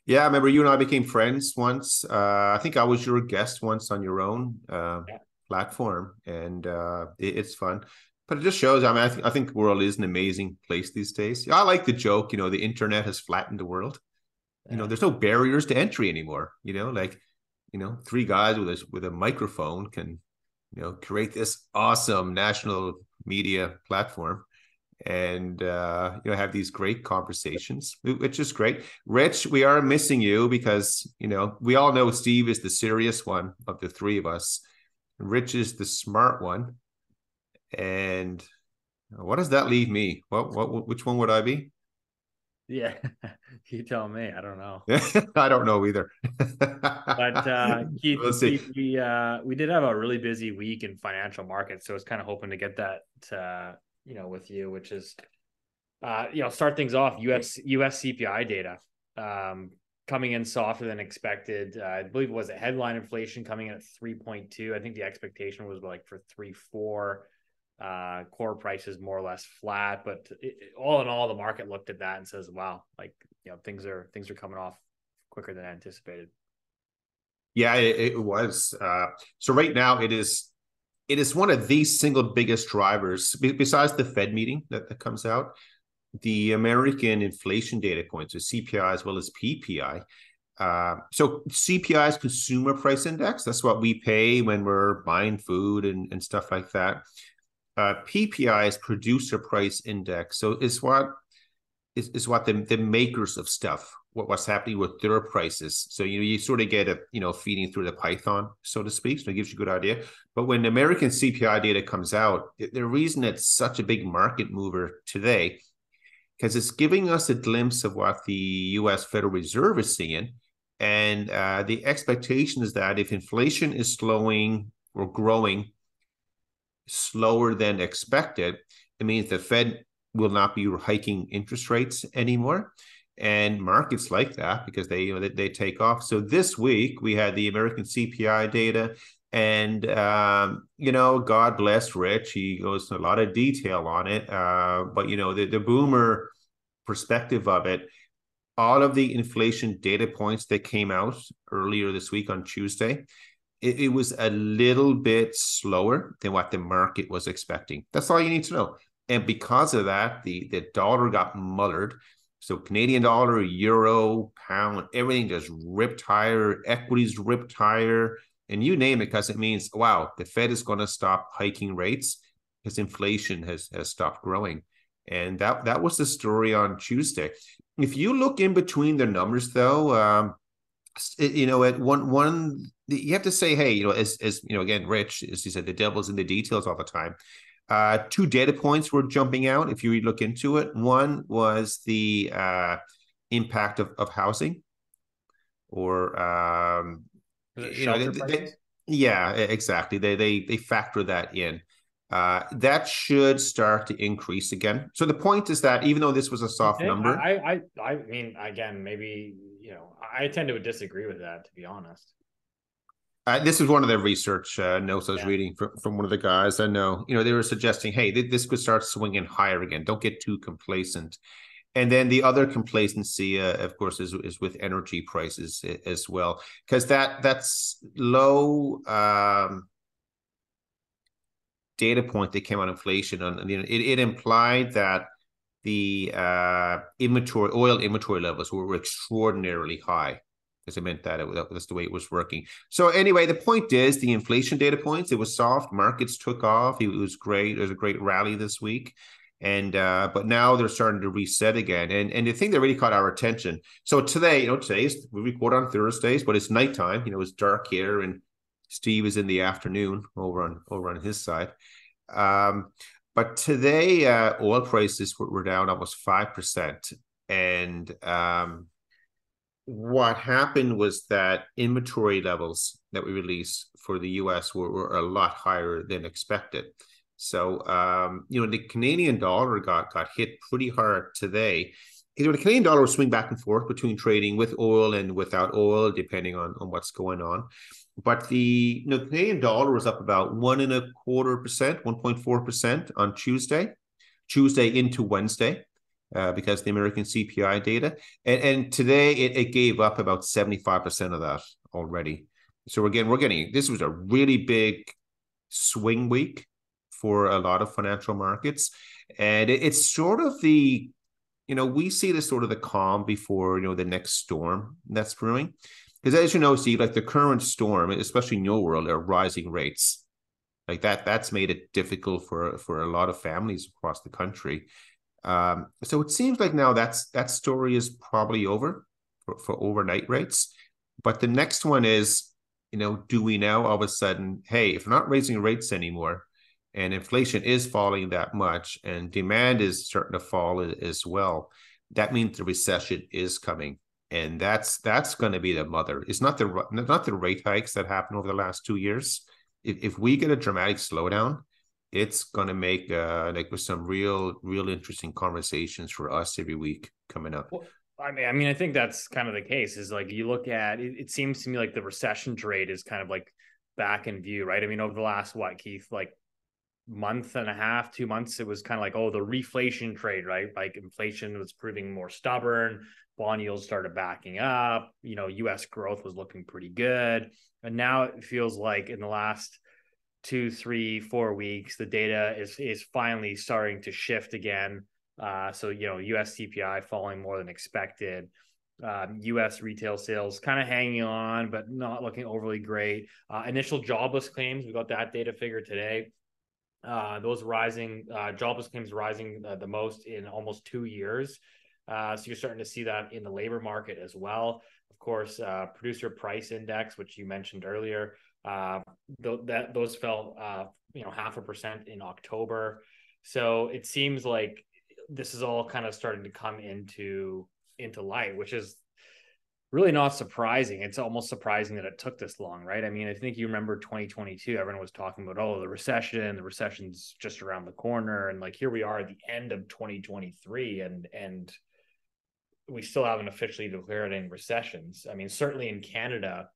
Yeah, I remember you and I became friends once. Uh, I think I was your guest once on your own uh, yeah. Platform, and uh, it, it's fun. But it just shows. I mean, I, th- I think the world is an amazing place these days. I like the joke. You know, the internet has flattened the world. Yeah. You know, there's no barriers to entry anymore. You know, like you know, three guys with a with a microphone can you know create this awesome national media platform and uh, you know have these great conversations, which is great. Rich, we are missing you because you know we all know Steve is the serious one of the three of us. Rich is the smart one, and what does that leave me? What what which one would I be? Yeah, you tell me. I don't know. I don't know either. but uh, Keith, we'll Keith we uh, we did have a really busy week in financial markets, so I was kind of hoping to get that uh, you know with you, which is uh, you know start things off. US US CPI data um, coming in softer than expected. Uh, I believe it was a headline inflation coming in at three point two. I think the expectation was like for three four. Uh, core prices more or less flat, but it, all in all, the market looked at that and says, "Wow, like you know things are things are coming off quicker than anticipated." Yeah, it, it was. Uh, so right now, it is it is one of the single biggest drivers besides the Fed meeting that, that comes out. The American inflation data points, so CPI as well as PPI. Uh, so CPI is consumer price index. That's what we pay when we're buying food and, and stuff like that. Uh, PPI is producer price index. So it's what is, is what the, the makers of stuff what, what's happening with their prices. So you know, you sort of get a you know feeding through the Python, so to speak. So it gives you a good idea. But when American CPI data comes out, the reason it's such a big market mover today, because it's giving us a glimpse of what the U.S. Federal Reserve is seeing, and uh, the expectation is that if inflation is slowing or growing slower than expected, it means the Fed will not be hiking interest rates anymore and markets like that because they you know they, they take off. So this week we had the American CPI data, and um, you know, God bless Rich, he goes into a lot of detail on it. Uh, but you know, the the boomer perspective of it, all of the inflation data points that came out earlier this week on Tuesday. It, it was a little bit slower than what the market was expecting. That's all you need to know. And because of that, the, the dollar got mullered. So Canadian dollar, euro, pound, everything just ripped higher, equities ripped higher, and you name it, because it means wow, the Fed is going to stop hiking rates because inflation has has stopped growing. And that that was the story on Tuesday. If you look in between the numbers, though, um, you know, at one one, you have to say, hey, you know, as as you know, again, Rich, as you said, the devil's in the details all the time. Uh, two data points were jumping out if you look into it. One was the uh, impact of, of housing, or um, you know, they, they, yeah, exactly. They they they factor that in. Uh, that should start to increase again. So the point is that even though this was a soft number, I, I I mean, again, maybe you know, I tend to disagree with that to be honest. Uh, this is one of the research uh, notes I was yeah. reading from, from one of the guys. I know, you know, they were suggesting, hey, th- this could start swinging higher again. Don't get too complacent. And then the other complacency, uh, of course, is is with energy prices as well, because that that's low um, data point that came out on inflation, and you know, it, it implied that the uh, inventory oil inventory levels were extraordinarily high because it meant that it, that's the way it was working. So anyway, the point is the inflation data points. It was soft. Markets took off. It was great. Was a great rally this week, and uh, but now they're starting to reset again. And and the thing that really caught our attention. So today, you know, today's we record on Thursdays, but it's nighttime. You know, it's dark here, and Steve is in the afternoon over on over on his side. Um, but today, uh, oil prices were, were down almost five percent, and um, what happened was that inventory levels that we released for the US were, were a lot higher than expected. So, um, you know, the Canadian dollar got got hit pretty hard today. You know, the Canadian dollar will swing back and forth between trading with oil and without oil, depending on, on what's going on. But the you know, Canadian dollar was up about one and a quarter percent, 1.4 percent on Tuesday, Tuesday into Wednesday. Uh, because the American CPI data. And, and today it, it gave up about 75% of that already. So again, we're getting this was a really big swing week for a lot of financial markets. And it, it's sort of the, you know, we see this sort of the calm before, you know, the next storm that's brewing. Because as you know, Steve, like the current storm, especially in your world, are rising rates. Like that, that's made it difficult for for a lot of families across the country. Um, so it seems like now that's that story is probably over for, for overnight rates. But the next one is, you know, do we now all of a sudden, hey, if we're not raising rates anymore, and inflation is falling that much and demand is starting to fall as well that means the recession is coming and that's that's going to be the mother it's not the not the rate hikes that happened over the last two years if, if we get a dramatic slowdown it's going to make uh like with some real real interesting conversations for us every week coming up well, I mean, I mean, I think that's kind of the case. Is like you look at it, it seems to me like the recession trade is kind of like back in view, right? I mean, over the last what, Keith, like month and a half, two months, it was kind of like, oh, the reflation trade, right? Like inflation was proving more stubborn. Bond yields started backing up. You know, US growth was looking pretty good. And now it feels like in the last two, three, four weeks, the data is is finally starting to shift again. Uh, so you know, US CPI falling more than expected. Um, U.S. retail sales kind of hanging on, but not looking overly great. Uh, initial jobless claims, we got that data figure today. Uh, those rising uh, jobless claims rising the, the, most in almost two years. Uh, so you're starting to see that in the labor market as well. Of course, uh, producer price index, which you mentioned earlier, uh, th- that those fell uh, you know half a percent in October. So it seems like this is all kind of starting to come into into light, which is really not surprising. It's almost surprising that it took this long, right? I mean, I think you remember 2022, everyone was talking about, oh, the recession, the recession's just around the corner. And like here we are at the end of 2023 and and we still haven't officially declared any recessions. I mean, certainly in Canada,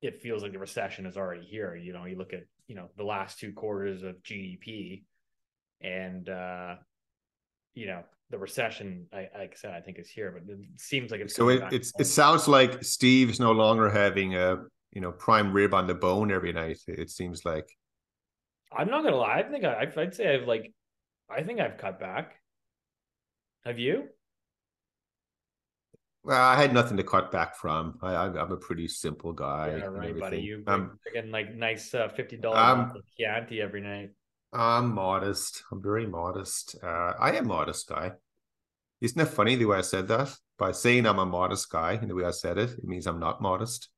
it feels like the recession is already here. You know, you look at, you know, the last two quarters of GDP and uh, you know, the recession, I, like I said, I think is here, but it seems like it's so. It, it's it sounds like steve's no longer having a you know prime rib on the bone every night. It seems like. I'm not gonna lie. I think I, I'd say I've like, I think I've cut back. Have you? Well, I had nothing to cut back from. I, am a pretty simple guy. Yeah, right, buddy. You um, getting like nice uh, fifty dollars um, Chianti every night. I'm modest. I'm very modest. Uh, I am modest guy. Isn't it funny the way I said that? By saying I'm a modest guy and the way I said it, it means I'm not modest.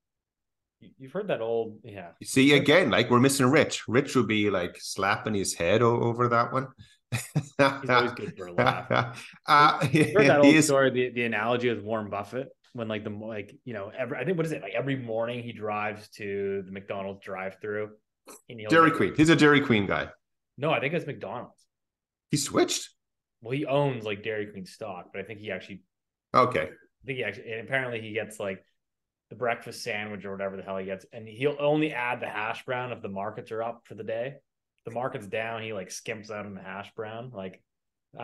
You've heard that old, yeah. See, again, like we're missing Rich. Rich would be like slapping his head over that one. He's always good for a laugh. uh, you heard that old is... story, the, the analogy with Warren Buffett when like the like you know every I think what is it like every morning he drives to the McDonald's drive-through. Dairy Queen. He's a Dairy Queen guy. No, I think it's McDonald's. He switched. Well, he owns like Dairy Queen stock, but I think he actually. Okay. I think he actually, and apparently he gets like the breakfast sandwich or whatever the hell he gets, and he'll only add the hash brown if the markets are up for the day. If the market's down, he like skimps out on the hash brown. Like,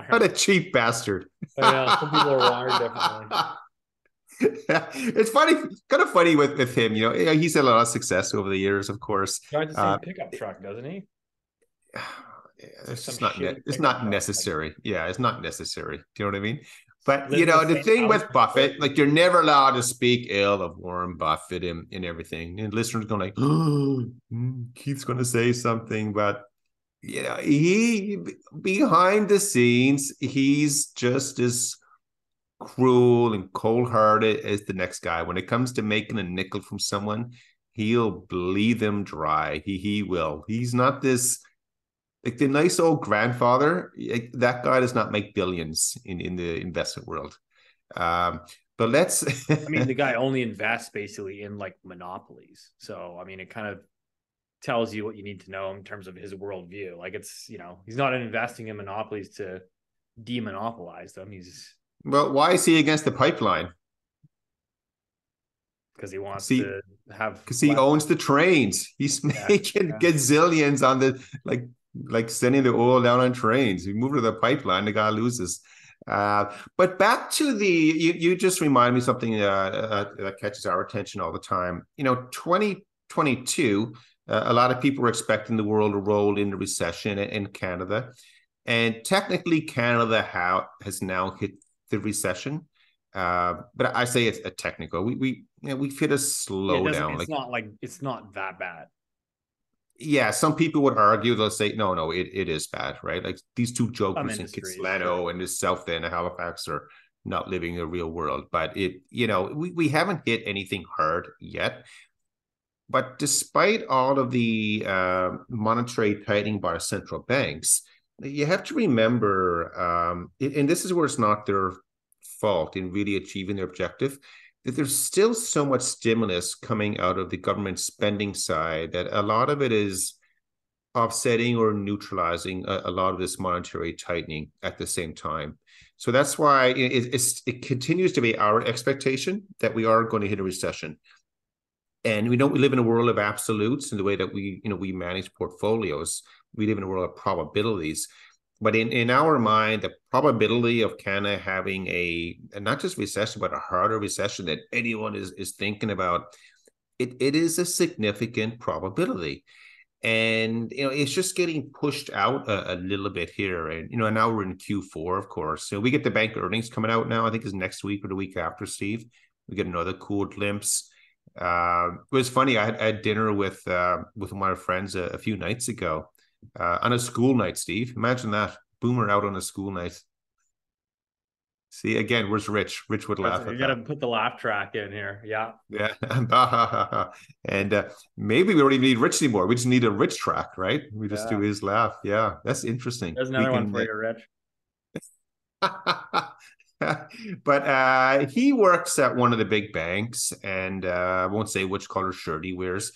what a cheap bastard! I know some people are wired differently. it's funny, kind of funny with, with him. You know, he's had a lot of success over the years, of course. He drives the same uh, pickup truck, doesn't he? it's just not ne- it's not necessary. Yeah, it's not necessary. Do you know what I mean? But you know, the thing with Buffett, like you're never allowed to speak ill of Warren Buffett and, and everything. And listeners going like, oh, mm, Keith's going to say something, but you know, he behind the scenes, he's just as cruel and cold hearted as the next guy. When it comes to making a nickel from someone, he'll bleed them dry. He he will. He's not this like the nice old grandfather, like, that guy does not make billions in, in the investment world. Um, But let's. I mean, the guy only invests basically in like monopolies. So I mean, it kind of tells you what you need to know in terms of his worldview. Like it's you know he's not investing in monopolies to demonopolize them. He's well, why is he against the pipeline? Because he wants he, to have because he owns the trains. He's yeah, making yeah. gazillions on the like like sending the oil down on trains. You move to the pipeline, the guy loses. Uh, but back to the you, you just remind me something uh, uh, that catches our attention all the time. You know, 2022, uh, a lot of people were expecting the world to roll into recession in Canada. And technically, Canada ha- has now hit the recession. Uh, but I say it's a technical. We we you know, we've hit a slowdown. Yeah, it's like, not like it's not that bad. Yeah, some people would argue they'll say no, no, it, it is bad, right? Like these two jokers in Kitsilano and the South End of Halifax are not living the real world. But it, you know, we, we haven't hit anything hard yet. But despite all of the uh, monetary tightening by central banks, you have to remember, um, and this is where it's not their fault in really achieving their objective, that there's still so much stimulus coming out of the government spending side that a lot of it is offsetting or neutralizing a, a lot of this monetary tightening at the same time. So that's why it, it continues to be our expectation that we are going to hit a recession. And we don't we live in a world of absolutes in the way that we you know we manage portfolios. We live in a world of probabilities but in, in our mind the probability of canada having a not just recession but a harder recession that anyone is is thinking about it, it is a significant probability. And you know it's just getting pushed out a, a, little bit here. And you know now we're in q4 of course. So we get the bank earnings coming out now. I think is next week or the week after steve. We get another cool glimpse. Uh, it was funny. I had, I had dinner with uh, with my friends a, a few nights ago uh, on a school night. Steve, imagine that boomer out on a school night. See again, where's Rich? Rich would laugh. You got to put the laugh track in here. Yeah. Yeah. and uh, maybe we don't even need Rich anymore. We just need a Rich track, right? We just yeah. do his laugh. Yeah, that's interesting. There's another can, one for you, Rich. but uh, he works at one of the big banks, and uh, I won't say which color shirt he wears,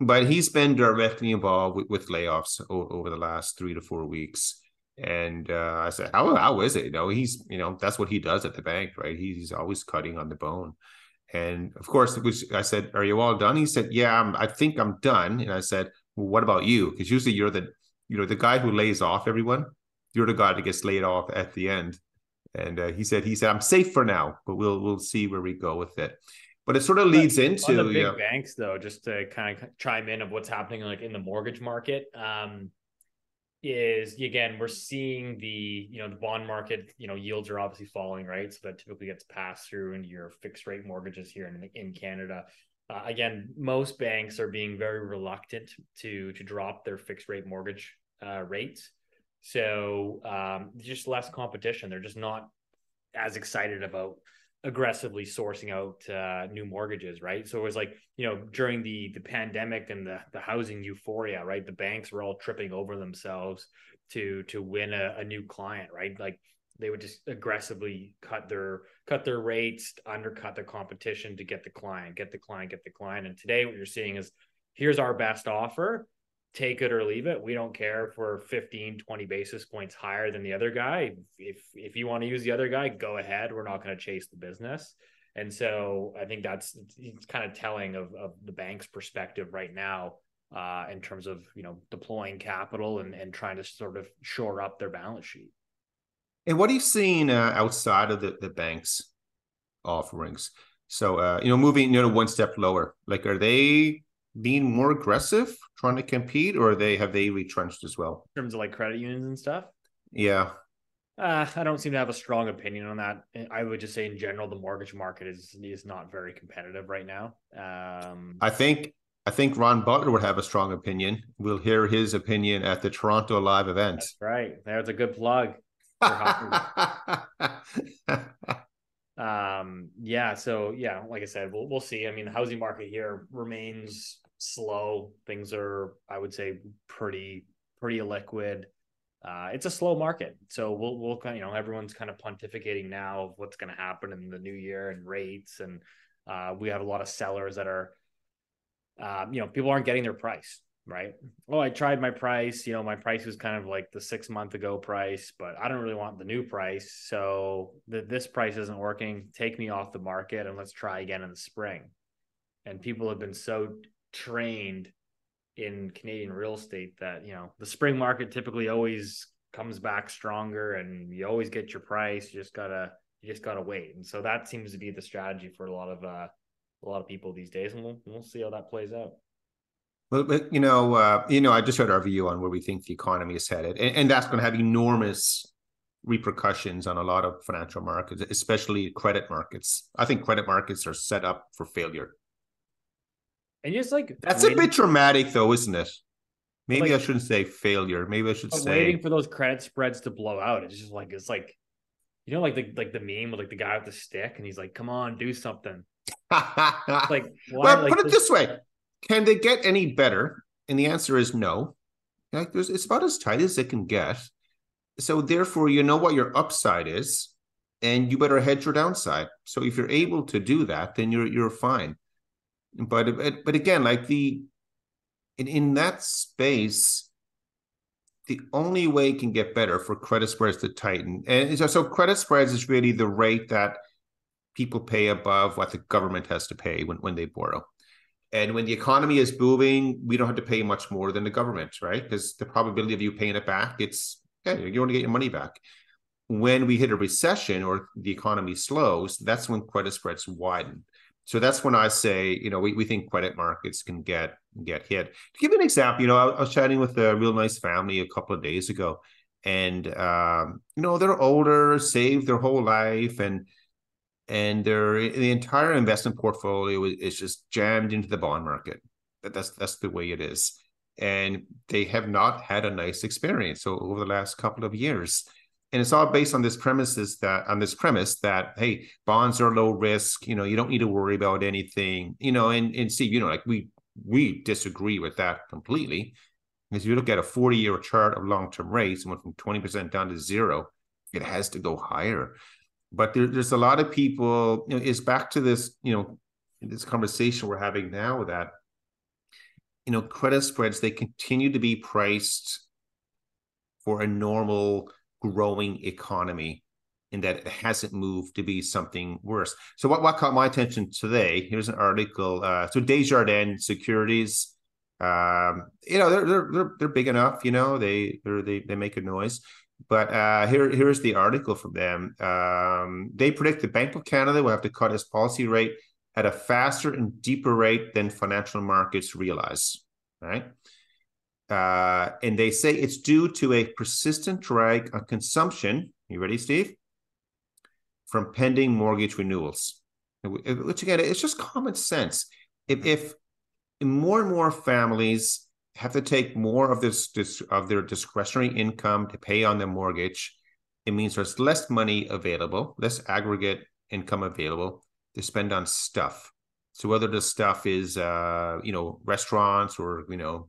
but he's been directly involved with, with layoffs o- over the last three to four weeks. And uh, I said, "How how is it? You know, he's you know that's what he does at the bank, right? He's always cutting on the bone." And of course, I said, "Are you all done?" He said, "Yeah, I'm, I think I'm done." And I said, "Well, what about you? Because usually you're the you know the guy who lays off everyone. You're the guy that gets laid off at the end." And uh, he said, he said, I'm safe for now, but we'll we'll see where we go with it. But it sort of leads but into the big know, banks, though, just to kind of chime in of what's happening like in the mortgage market. Um, is again we're seeing the you know the bond market you know yields are obviously falling right so that typically gets passed through into your fixed rate mortgages here in, in canada uh, again most banks are being very reluctant to to drop their fixed rate mortgage uh, rates so um, just less competition. They're just not as excited about aggressively sourcing out uh, new mortgages, right? So it was like you know during the the pandemic and the the housing euphoria, right? The banks were all tripping over themselves to to win a, a new client, right? Like they would just aggressively cut their cut their rates, undercut their competition to get the client, get the client, get the client. And today what you're seeing is here's our best offer take it or leave it. We don't care we're 15, 20 basis points higher than the other guy. If if you want to use the other guy, go ahead. We're not going to chase the business. And so I think that's it's kind of telling of, of the bank's perspective right now uh, in terms of you know deploying capital and, and trying to sort of shore up their balance sheet. And what are you seeing uh, outside of the, the bank's offerings? So uh, you know, moving you know one step lower, like are they being more aggressive, trying to compete, or they have they retrenched as well in terms of like credit unions and stuff? Yeah. Uh, I don't seem to have a strong opinion on that. I would just say in general, the mortgage market is is not very competitive right now. Um, I think I think Ron Butler would have a strong opinion. We'll hear his opinion at the Toronto live event. That's right. There's a good plug. um yeah so yeah like i said we'll, we'll see i mean the housing market here remains slow things are i would say pretty pretty liquid uh, it's a slow market. So we'll we'll kind you know everyone's kind of pontificating now of what's going to happen in the new year and rates, and uh, we have a lot of sellers that are, uh, you know, people aren't getting their price right. Oh, I tried my price. You know, my price was kind of like the six month ago price, but I don't really want the new price. So the, this price isn't working. Take me off the market and let's try again in the spring. And people have been so trained in Canadian real estate that, you know, the spring market typically always comes back stronger and you always get your price. You just gotta, you just gotta wait. And so that seems to be the strategy for a lot of, uh, a lot of people these days. And we'll, we'll see how that plays out. Well, but you know, uh, you know, I just heard our view on where we think the economy is headed, and, and that's going to have enormous repercussions on a lot of financial markets, especially credit markets. I think credit markets are set up for failure. And just like that's waiting. a bit dramatic, though, isn't it? Maybe like, I shouldn't say failure. Maybe I should say waiting for those credit spreads to blow out. It's just like it's like you know, like the like the meme with like the guy with the stick, and he's like, "Come on, do something." like, why, well, like, put it this way: Can they get any better? And the answer is no. Like, there's it's about as tight as it can get. So therefore, you know what your upside is, and you better hedge your downside. So if you're able to do that, then you're you're fine but but again, like the in, in that space, the only way it can get better for credit spreads to tighten, and so, so credit spreads is really the rate that people pay above what the government has to pay when, when they borrow. And when the economy is booming, we don't have to pay much more than the government, right? Because the probability of you paying it back, it's yeah, you're going to get your money back. When we hit a recession or the economy slows, that's when credit spreads widen. So that's when I say, you know, we, we think credit markets can get get hit. To give you an example, you know, I, I was chatting with a real nice family a couple of days ago, and um, you know, they're older, saved their whole life, and and their the entire investment portfolio is just jammed into the bond market. That's that's the way it is, and they have not had a nice experience. So over the last couple of years, and it's all based on this premises that on this premise that hey bonds are low risk you know you don't need to worry about anything you know and and see you know like we we disagree with that completely. Because you look at a 40 year chart of long-term rates and went from 20% down to zero it has to go higher. But there, there's a lot of people you know it's back to this you know this conversation we're having now that you know credit spreads they continue to be priced for a normal growing economy in that it hasn't moved to be something worse. So what, what caught my attention today, here's an article. Uh, so Desjardins Securities, um, you know, they're, they're, they're, they're big enough, you know, they, they, they make a noise. But uh, here, here's the article from them. Um, they predict the Bank of Canada will have to cut its policy rate at a faster and deeper rate than financial markets realize. Right. Uh, and they say it's due to a persistent drag on consumption. You ready, Steve? From pending mortgage renewals, which again, it's just common sense. If, if more and more families have to take more of this, this of their discretionary income to pay on their mortgage, it means there's less money available, less aggregate income available to spend on stuff. So whether the stuff is, uh, you know, restaurants or you know,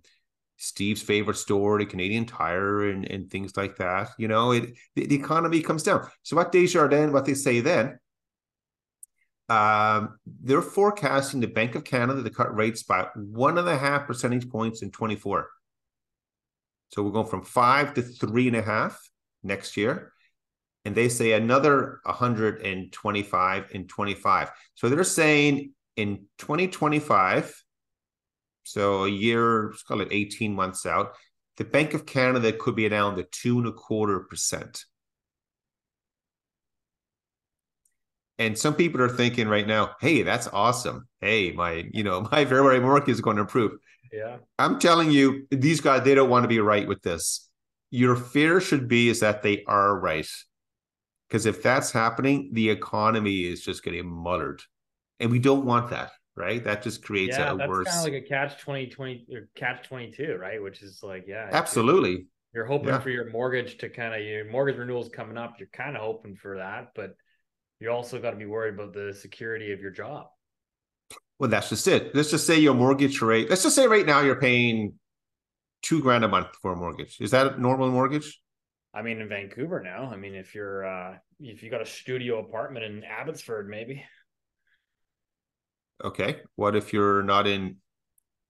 Steve's favorite store, the Canadian Tire, and, and things like that. You know, it the, the economy comes down. So what Desjardins, what they say then, um, they're forecasting the Bank of Canada to cut rates by one and a half percentage points in 24. So we're going from five to three and a half next year. And they say another 125 in 25. So they're saying in 2025, so a year, let's call it 18 months out, the Bank of Canada could be down to two and a quarter percent. And some people are thinking right now, hey, that's awesome. Hey, my, you know, my February mortgage is going to improve. Yeah. I'm telling you, these guys, they don't want to be right with this. Your fear should be is that they are right. Because if that's happening, the economy is just getting mullered. And we don't want that right? That just creates yeah, a that's worse. kind of like a catch 20, 20 or catch 22, right? Which is like, yeah, absolutely. You're, hoping yeah. for your mortgage to kind of your mortgage renewals coming up. You're kind of hoping for that, but you also got to be worried about the security of your job. Well, that's just it. Let's just say your mortgage rate. Let's just say right now you're paying two grand a month for a mortgage. Is that a normal mortgage? I mean, in Vancouver now. I mean, if you're uh if you got a studio apartment in Abbotsford, maybe. Okay. What if you're not in?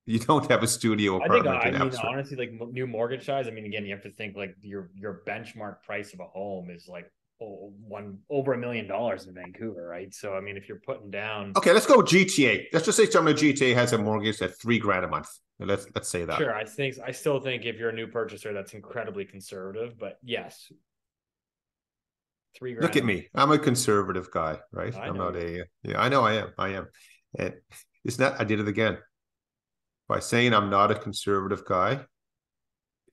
You don't have a studio apartment. I think. I mean, honestly, like new mortgage size. I mean, again, you have to think like your your benchmark price of a home is like oh, one over a million dollars in Vancouver, right? So, I mean, if you're putting down. Okay, let's go GTA. Let's just say someone at GTA has a mortgage at three grand a month. Let's let's say that. Sure, I think I still think if you're a new purchaser, that's incredibly conservative. But yes, three grand. Look at me. I'm a conservative guy, right? I am not a. Yeah, I know I am. I am. And it's not. I did it again by saying I'm not a conservative guy.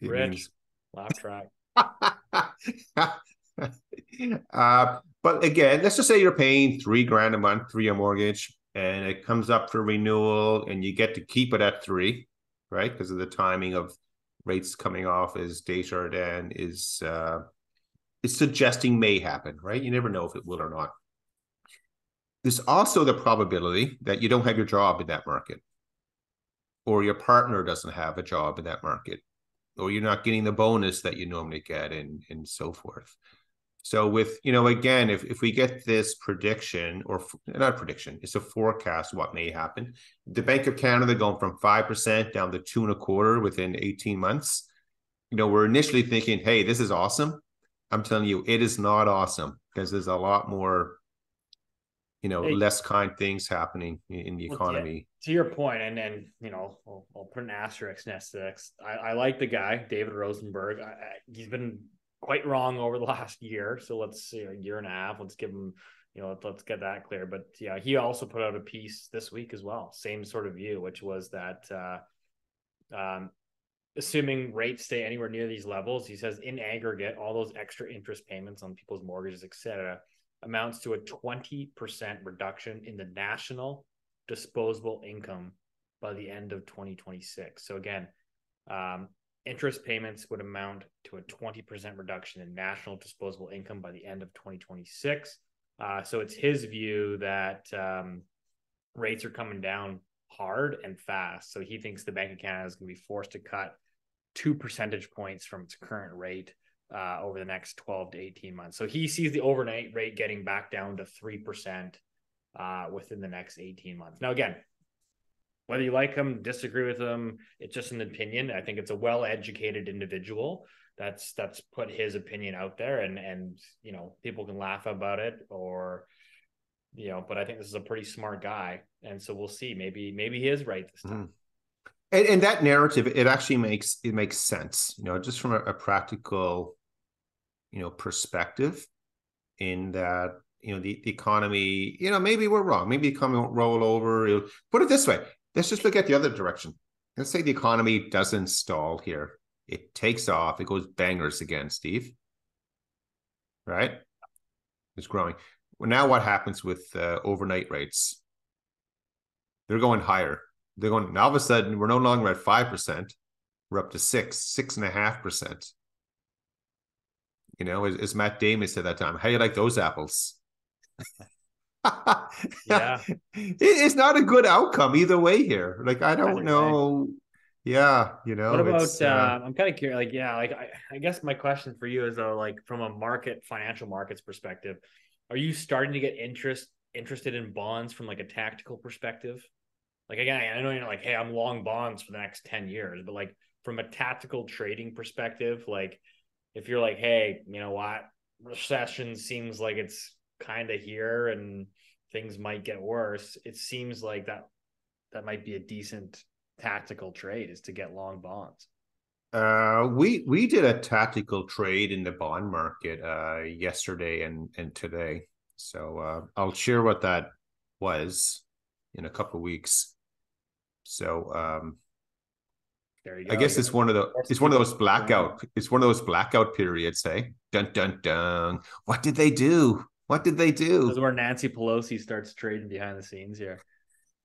It Rich, means... laugh track. uh, but again, let's just say you're paying three grand a month for your mortgage, and it comes up for renewal, and you get to keep it at three, right? Because of the timing of rates coming off as Desjardins is uh, is suggesting may happen, right? You never know if it will or not. There's also the probability that you don't have your job in that market, or your partner doesn't have a job in that market, or you're not getting the bonus that you normally get, and and so forth. So with you know again, if if we get this prediction or not prediction, it's a forecast what may happen. The Bank of Canada going from five percent down to two and a quarter within eighteen months. You know, we're initially thinking, hey, this is awesome. I'm telling you, it is not awesome because there's a lot more you know, hey, less kind things happening in, in the economy. to your point, and then you know, I'll, I'll, put an asterisk next to this. I, I like the guy, David Rosenberg. I, I, he's been quite wrong over the last year, so let's see a year and a half. Let's give him, you know, let's, let's get that clear. But yeah, he also put out a piece this week as well, same sort of view, which was that. Uh, um, assuming rates stay anywhere near these levels, he says in aggregate, all those extra interest payments on people's mortgages, et cetera, amounts to a 20% reduction in the national disposable income by the end of 2026. So again, um, interest payments would amount to a 20% reduction in national disposable income by the end of 2026. Uh, so it's his view that um, rates are coming down hard and fast. So he thinks the Bank of Canada is going to be forced to cut two percentage points from its current rate uh, over the next 12 to 18 months. So he sees the overnight rate getting back down to 3% uh, within the next 18 months. Now, again, whether you like him, disagree with him, it's just an opinion. I think it's a well-educated individual that's that's put his opinion out there, and and you know people can laugh about it or you know, but I think this is a pretty smart guy, and so we'll see. Maybe maybe he is right this time. Mm. And, and, that narrative, it actually makes it makes sense, you know, just from a, a practical, you know perspective in that you know the, the economy you know maybe we're wrong maybe the economy won't roll over It'll, put it this way let's just look at the other direction. Let's say the economy doesn't stall here. It takes off it goes bangers again steve. Right? It's growing. Well, now what happens with uh, overnight rates? They're going higher. They're going now all of a sudden we're no longer at 5% we're up to 6 6.5% you know, as, as Matt Damon said that time, how you like those apples? yeah, it, it's not a good outcome either way here. Like I don't know. Yeah, you know. What about? Uh, uh, I'm kind of curious. Like, yeah, like I, I guess my question for you is though, like from a market, financial markets perspective, are you starting to get interest interested in bonds from like a tactical perspective? Like again, I know you're like, hey, I'm long bonds for the next 10 years, but like from a tactical trading perspective, like if you're like, hey, you know what, recession seems like it's kind of here and things might get worse, it seems like that that might be a decent tactical trade is to get long bonds. Uh, we we did a tactical trade in the bond market uh, yesterday and and today. So uh, I'll share what that was in a couple weeks. So um, there you go. I guess it's one of the it's one of those blackout it's one of those blackout periods. Hey, dun dun dun. What did they do? What did they do? This is where Nancy Pelosi starts trading behind the scenes here.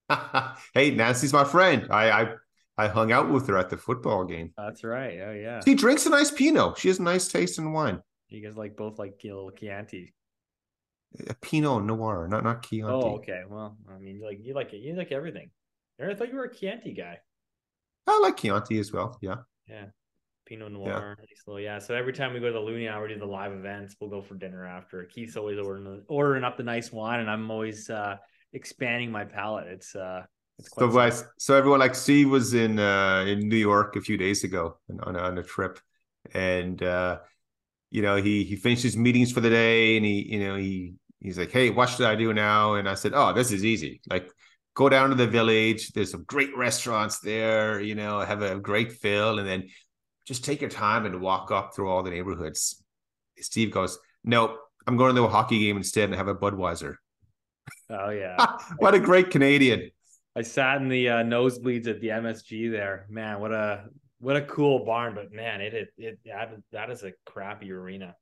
hey, Nancy's my friend. I, I I hung out with her at the football game. That's right. Oh yeah. She drinks a nice Pinot. She has a nice taste in wine. You guys like both like a little Chianti. A Pinot Noir, not not Chianti. Oh, okay. Well, I mean, you like you like it. You like everything. I thought you were a Chianti guy. I like Chianti as well. Yeah. Yeah. Pinot Noir. Yeah. yeah. So every time we go to the Lunia, we do the live events. We'll go for dinner after. Keith's always ordering ordering up the nice wine, and I'm always uh, expanding my palate. It's uh, it's quite. So, I, so everyone like Steve was in uh, in New York a few days ago on on a trip, and uh, you know he he finished his meetings for the day, and he you know he he's like, hey, what should I do now? And I said, oh, this is easy. Like go down to the village. There's some great restaurants there, you know, have a great fill, and then just take your time and walk up through all the neighborhoods. Steve goes, Nope, I'm going to a hockey game instead and have a Budweiser. Oh yeah. what a great Canadian. I sat in the uh, nosebleeds at the MSG there. Man, what a what a cool barn, but man, it it, it that, that is a crappy arena.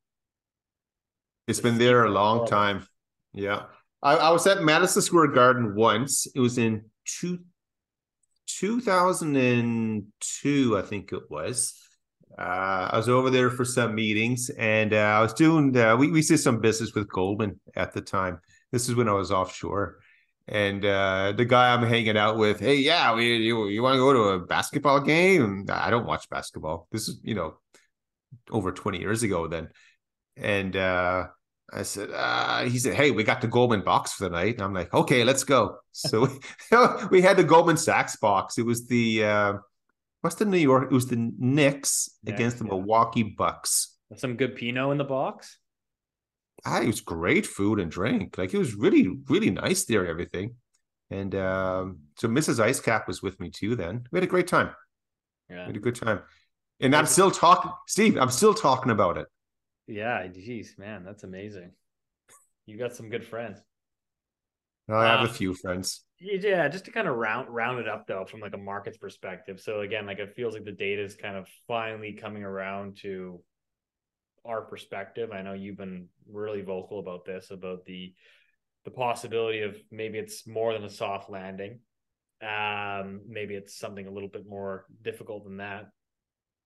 It's been there a long time. Yeah. I, I was at Madison Square Garden once. It was in two, 2002, I think it was. Uh, I was over there for some meetings and uh, I was doing, uh, we, we did some business with Goldman at the time. This is when I was offshore. And uh, the guy I'm hanging out with, hey, yeah, we, you, you want to go to a basketball game? I don't watch basketball. This is, you know, over 20 years ago then. And uh, I said, uh, he said, hey, we got the Goldman box for the night. And I'm like, okay, let's go. So we, we had the Goldman Sachs box. It was the, uh, what's the New York? It was the Knicks yeah, against the yeah. Milwaukee Bucks. Some good Pinot in the box. Ah, it was great food and drink. Like it was really, really nice there, everything. And um, so Mrs. Icecap was with me too then. We had a great time. Yeah. We had a good time. And I'm still talking, Steve, I'm still talking about it. Yeah, geez, man, that's amazing. You got some good friends. I have um, a few friends. Yeah, just to kind of round round it up though, from like a markets perspective. So again, like it feels like the data is kind of finally coming around to our perspective. I know you've been really vocal about this, about the the possibility of maybe it's more than a soft landing. Um, maybe it's something a little bit more difficult than that.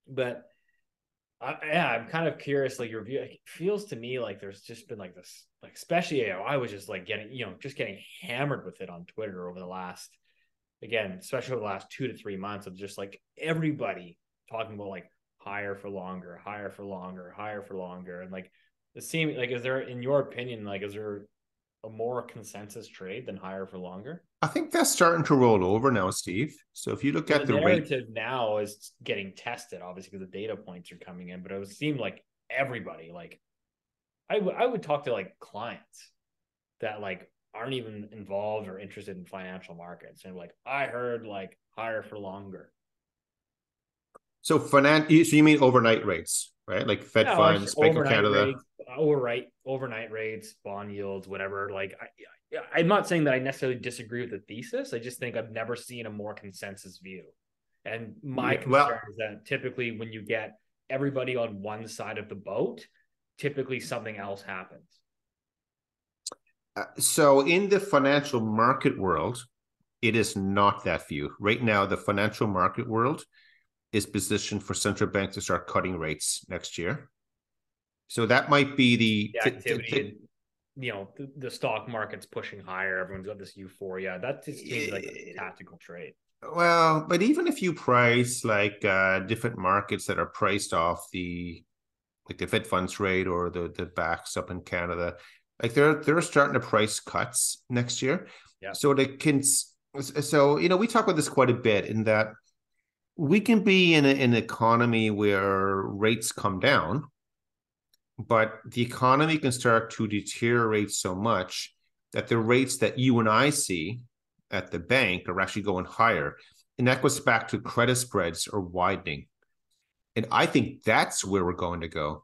But I, yeah, I'm kind of curious. Like your view, it feels to me like there's just been like this, like especially you know, I was just like getting, you know, just getting hammered with it on Twitter over the last, again, especially over the last two to three months of just like everybody talking about like higher for longer, higher for longer, higher for longer, and like the same. Like, is there, in your opinion, like, is there a more consensus trade than higher for longer? I think that's starting to roll over now, Steve. So if you look at the, the narrative rate... now is getting tested, obviously, because the data points are coming in. But it would seem like everybody, like, I, w- I would talk to like clients that like aren't even involved or interested in financial markets, and like I heard like higher for longer. So finan- so you mean overnight rates, right? Like Fed yeah, funds, Bank of Canada. Rates, overnight overnight rates, bond yields, whatever. Like I, I'm not saying that I necessarily disagree with the thesis. I just think I've never seen a more consensus view. And my concern well, is that typically when you get everybody on one side of the boat, typically something else happens. Uh, so in the financial market world, it is not that view. Right now, the financial market world is positioned for central banks to start cutting rates next year. So that might be the, the activity. T- t- you know, the, the, stock market's pushing higher. Everyone's got this euphoria. That just seems like a tactical trade. Well, but even if you price like uh, different markets that are priced off the like the Fed funds rate or the the BAX up in Canada, like they're they're starting to price cuts next year. Yeah. So they can. So you know, we talk about this quite a bit in that we can be in, a, in an economy where rates come down but the economy can start to deteriorate so much that the rates that you and I see at the bank are actually going higher. And that goes back to credit spreads are widening. And I think that's where we're going to go.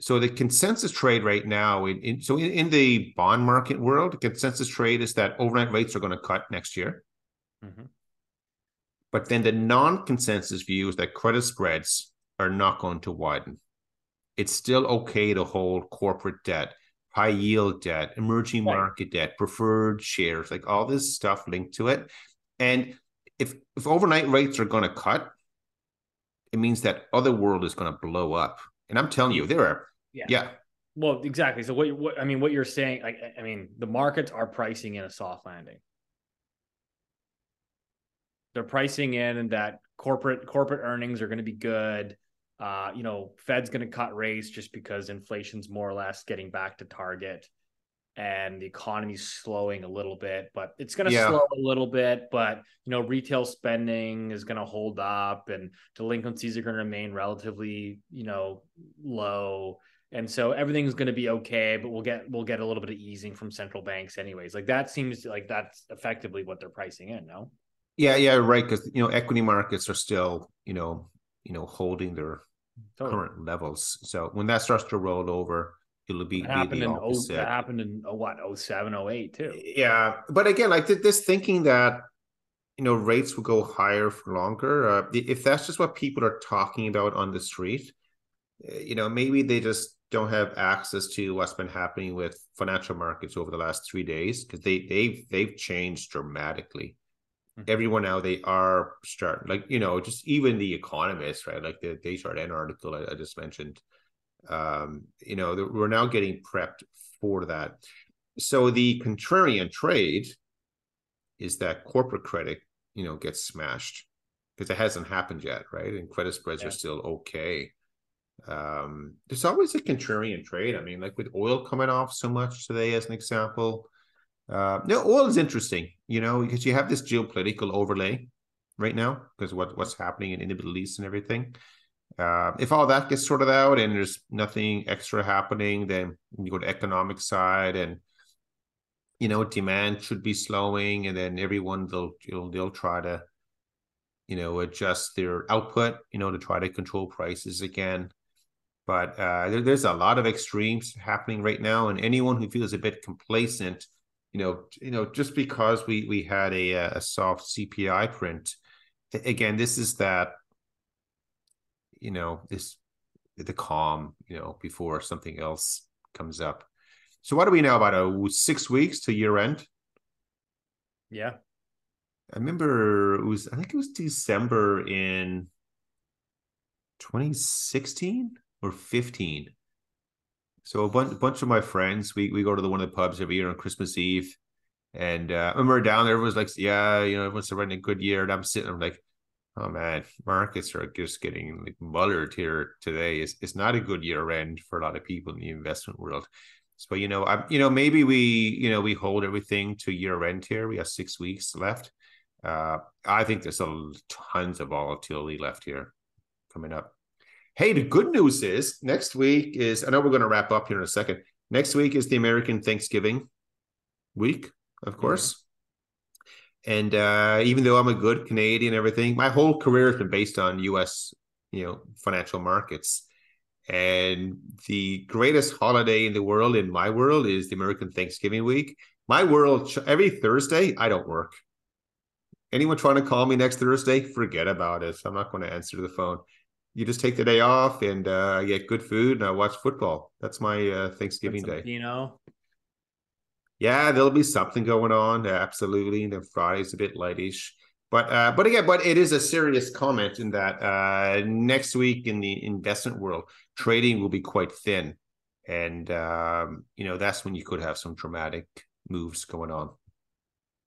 So the consensus trade right now, in, in so in, in, the bond market world, the consensus trade is that overnight rates are going to cut next year. Mm-hmm. But then the non-consensus view is that credit spreads are not going to widen it's still okay to hold corporate debt, high yield debt, emerging right. market debt, preferred shares, like all this stuff linked to it. And if if overnight rates are going to cut, it means that other world is going to blow up. And I'm telling you, there are yeah. yeah. Well, exactly. So what, what I mean, what you're saying, like, I mean, the markets are pricing in a soft landing. They're pricing in that corporate corporate earnings are going to be good Uh, you know, Fed's going to cut rates just because inflation's more or less getting back to target and the economy's slowing a little bit, but it's going to yeah. slow a little bit. But you know, retail spending is going to hold up, and delinquencies are going to remain relatively, you know, low. And so everything's going to be okay, but we'll get we'll get a little bit of easing from central banks, anyways. Like that seems like that's effectively what they're pricing in. No. Yeah, yeah, right. Because you know, equity markets are still, you know, you know, holding their totally. current levels. So when that starts to roll over, it'll be, that happened be in oh, that happened in oh, what 07 08 too yeah but again like this thinking that you know rates will go higher for longer uh, if that's just what people are talking about on the street eh, you know maybe they just don't have access to what's been happening with financial markets over the last three days because they they've they've changed dramatically. Everyone now they are starting like you know just even the economists right like the Desjardins article I, I just mentioned um, you know, we're now getting prepped for that. So the contrarian trade is that corporate credit, you know, gets smashed because it hasn't happened yet, right? And credit spreads yeah. are still okay. Um, there's always a contrarian trade. I mean, like with oil coming off so much today, as an example. Uh, no, oil is interesting, you know, because you have this geopolitical overlay right now because what what's happening in, in the Middle East and everything. Uh, if all that gets sorted out and there's nothing extra happening, then you go to economic side and you know demand should be slowing, and then everyone they'll you'll, they'll try to you know adjust their output, you know, to try to control prices again. But uh, there, there's a lot of extremes happening right now, and anyone who feels a bit complacent, you know, you know, just because we we had a a soft CPI print, again, this is that you know this the calm you know before something else comes up. So what do we know about uh, a six weeks to year end? Yeah. I remember it was i think it was december in 2016 or 15 so a bunch, a bunch of my friends we, we go to the one of the pubs every year on christmas eve and uh, when we are down there, everyone's like, "Yeah, you know, everyone's running a good year." And I'm sitting, I'm like, Oh man, markets are just getting like mullered here today. It's, it's not a good year end for a lot of people in the investment world. So you know, I you know maybe we you know we hold everything to year end here. We have six weeks left. Uh, I think there's a tons of volatility left here coming up. Hey, the good news is next week is I know we're going to wrap up here in a second. Next week is the American Thanksgiving week, of course. And uh, even though I'm a good Canadian, everything, my whole career has been based on U.S. you know financial markets. And the greatest holiday in the world, in my world, is the American Thanksgiving week. My world, every Thursday, I don't work. Anyone trying to call me next Thursday, forget about it. I'm not going to answer the phone. You just take the day off and uh, I get good food and I watch football. That's my uh, Thanksgiving day. You know, yeah, there'll be something going on. Absolutely. And then Friday's a bit lightish. But uh, but again, but it is a serious comment in that uh, next week in the investment world, trading will be quite thin, and um, you know that's when you could have some dramatic moves going on.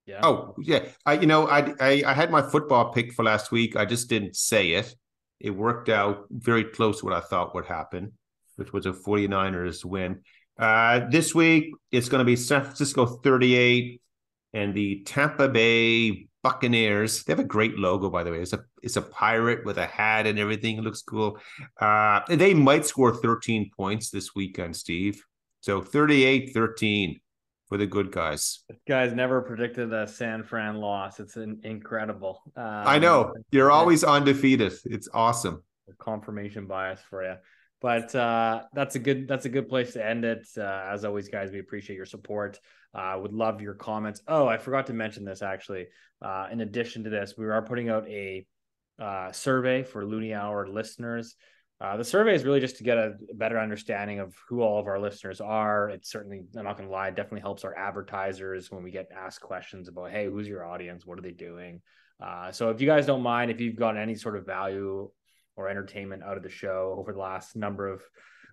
Yeah. Oh yeah. I you know I, I I had my football pick for last week. I just didn't say it. It worked out very close to what I thought would happen, which was a 49ers win. Uh, this week, it's going to be San Francisco 38 and the Tampa Bay Buccaneers. They have a great logo, by the way. It's a it's a pirate with a hat and everything. It looks cool. Uh, they might score 13 points this weekend, Steve. So 38 13 for the good guys. This guy's never predicted a San Fran loss. It's an incredible. Um, I know. You're always undefeated. It's awesome. Confirmation bias for you. But uh, that's a good that's a good place to end it. Uh, as always, guys, we appreciate your support. Uh, would love your comments. Oh, I forgot to mention this actually. Uh, in addition to this, we are putting out a uh, survey for Loonie Hour listeners. Uh, the survey is really just to get a better understanding of who all of our listeners are. It certainly, I'm not going to lie, definitely helps our advertisers when we get asked questions about, hey, who's your audience? What are they doing? Uh, so if you guys don't mind, if you've gotten any sort of value or entertainment out of the show over the last number of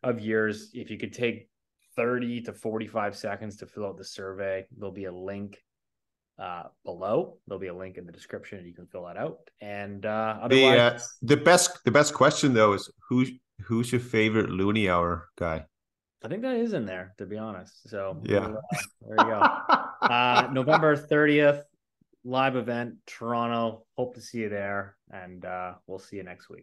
of years. If you could take 30 to 45 seconds to fill out the survey, there'll be a link uh, below. There'll be a link in the description, and you can fill that out. And uh, the uh, the best the best question though is who who's your favorite Loonie Hour guy? I think that is in there, to be honest. So yeah, uh, there you go. uh, November thirtieth, live event, Toronto. Hope to see you there, and uh, we'll see you next week.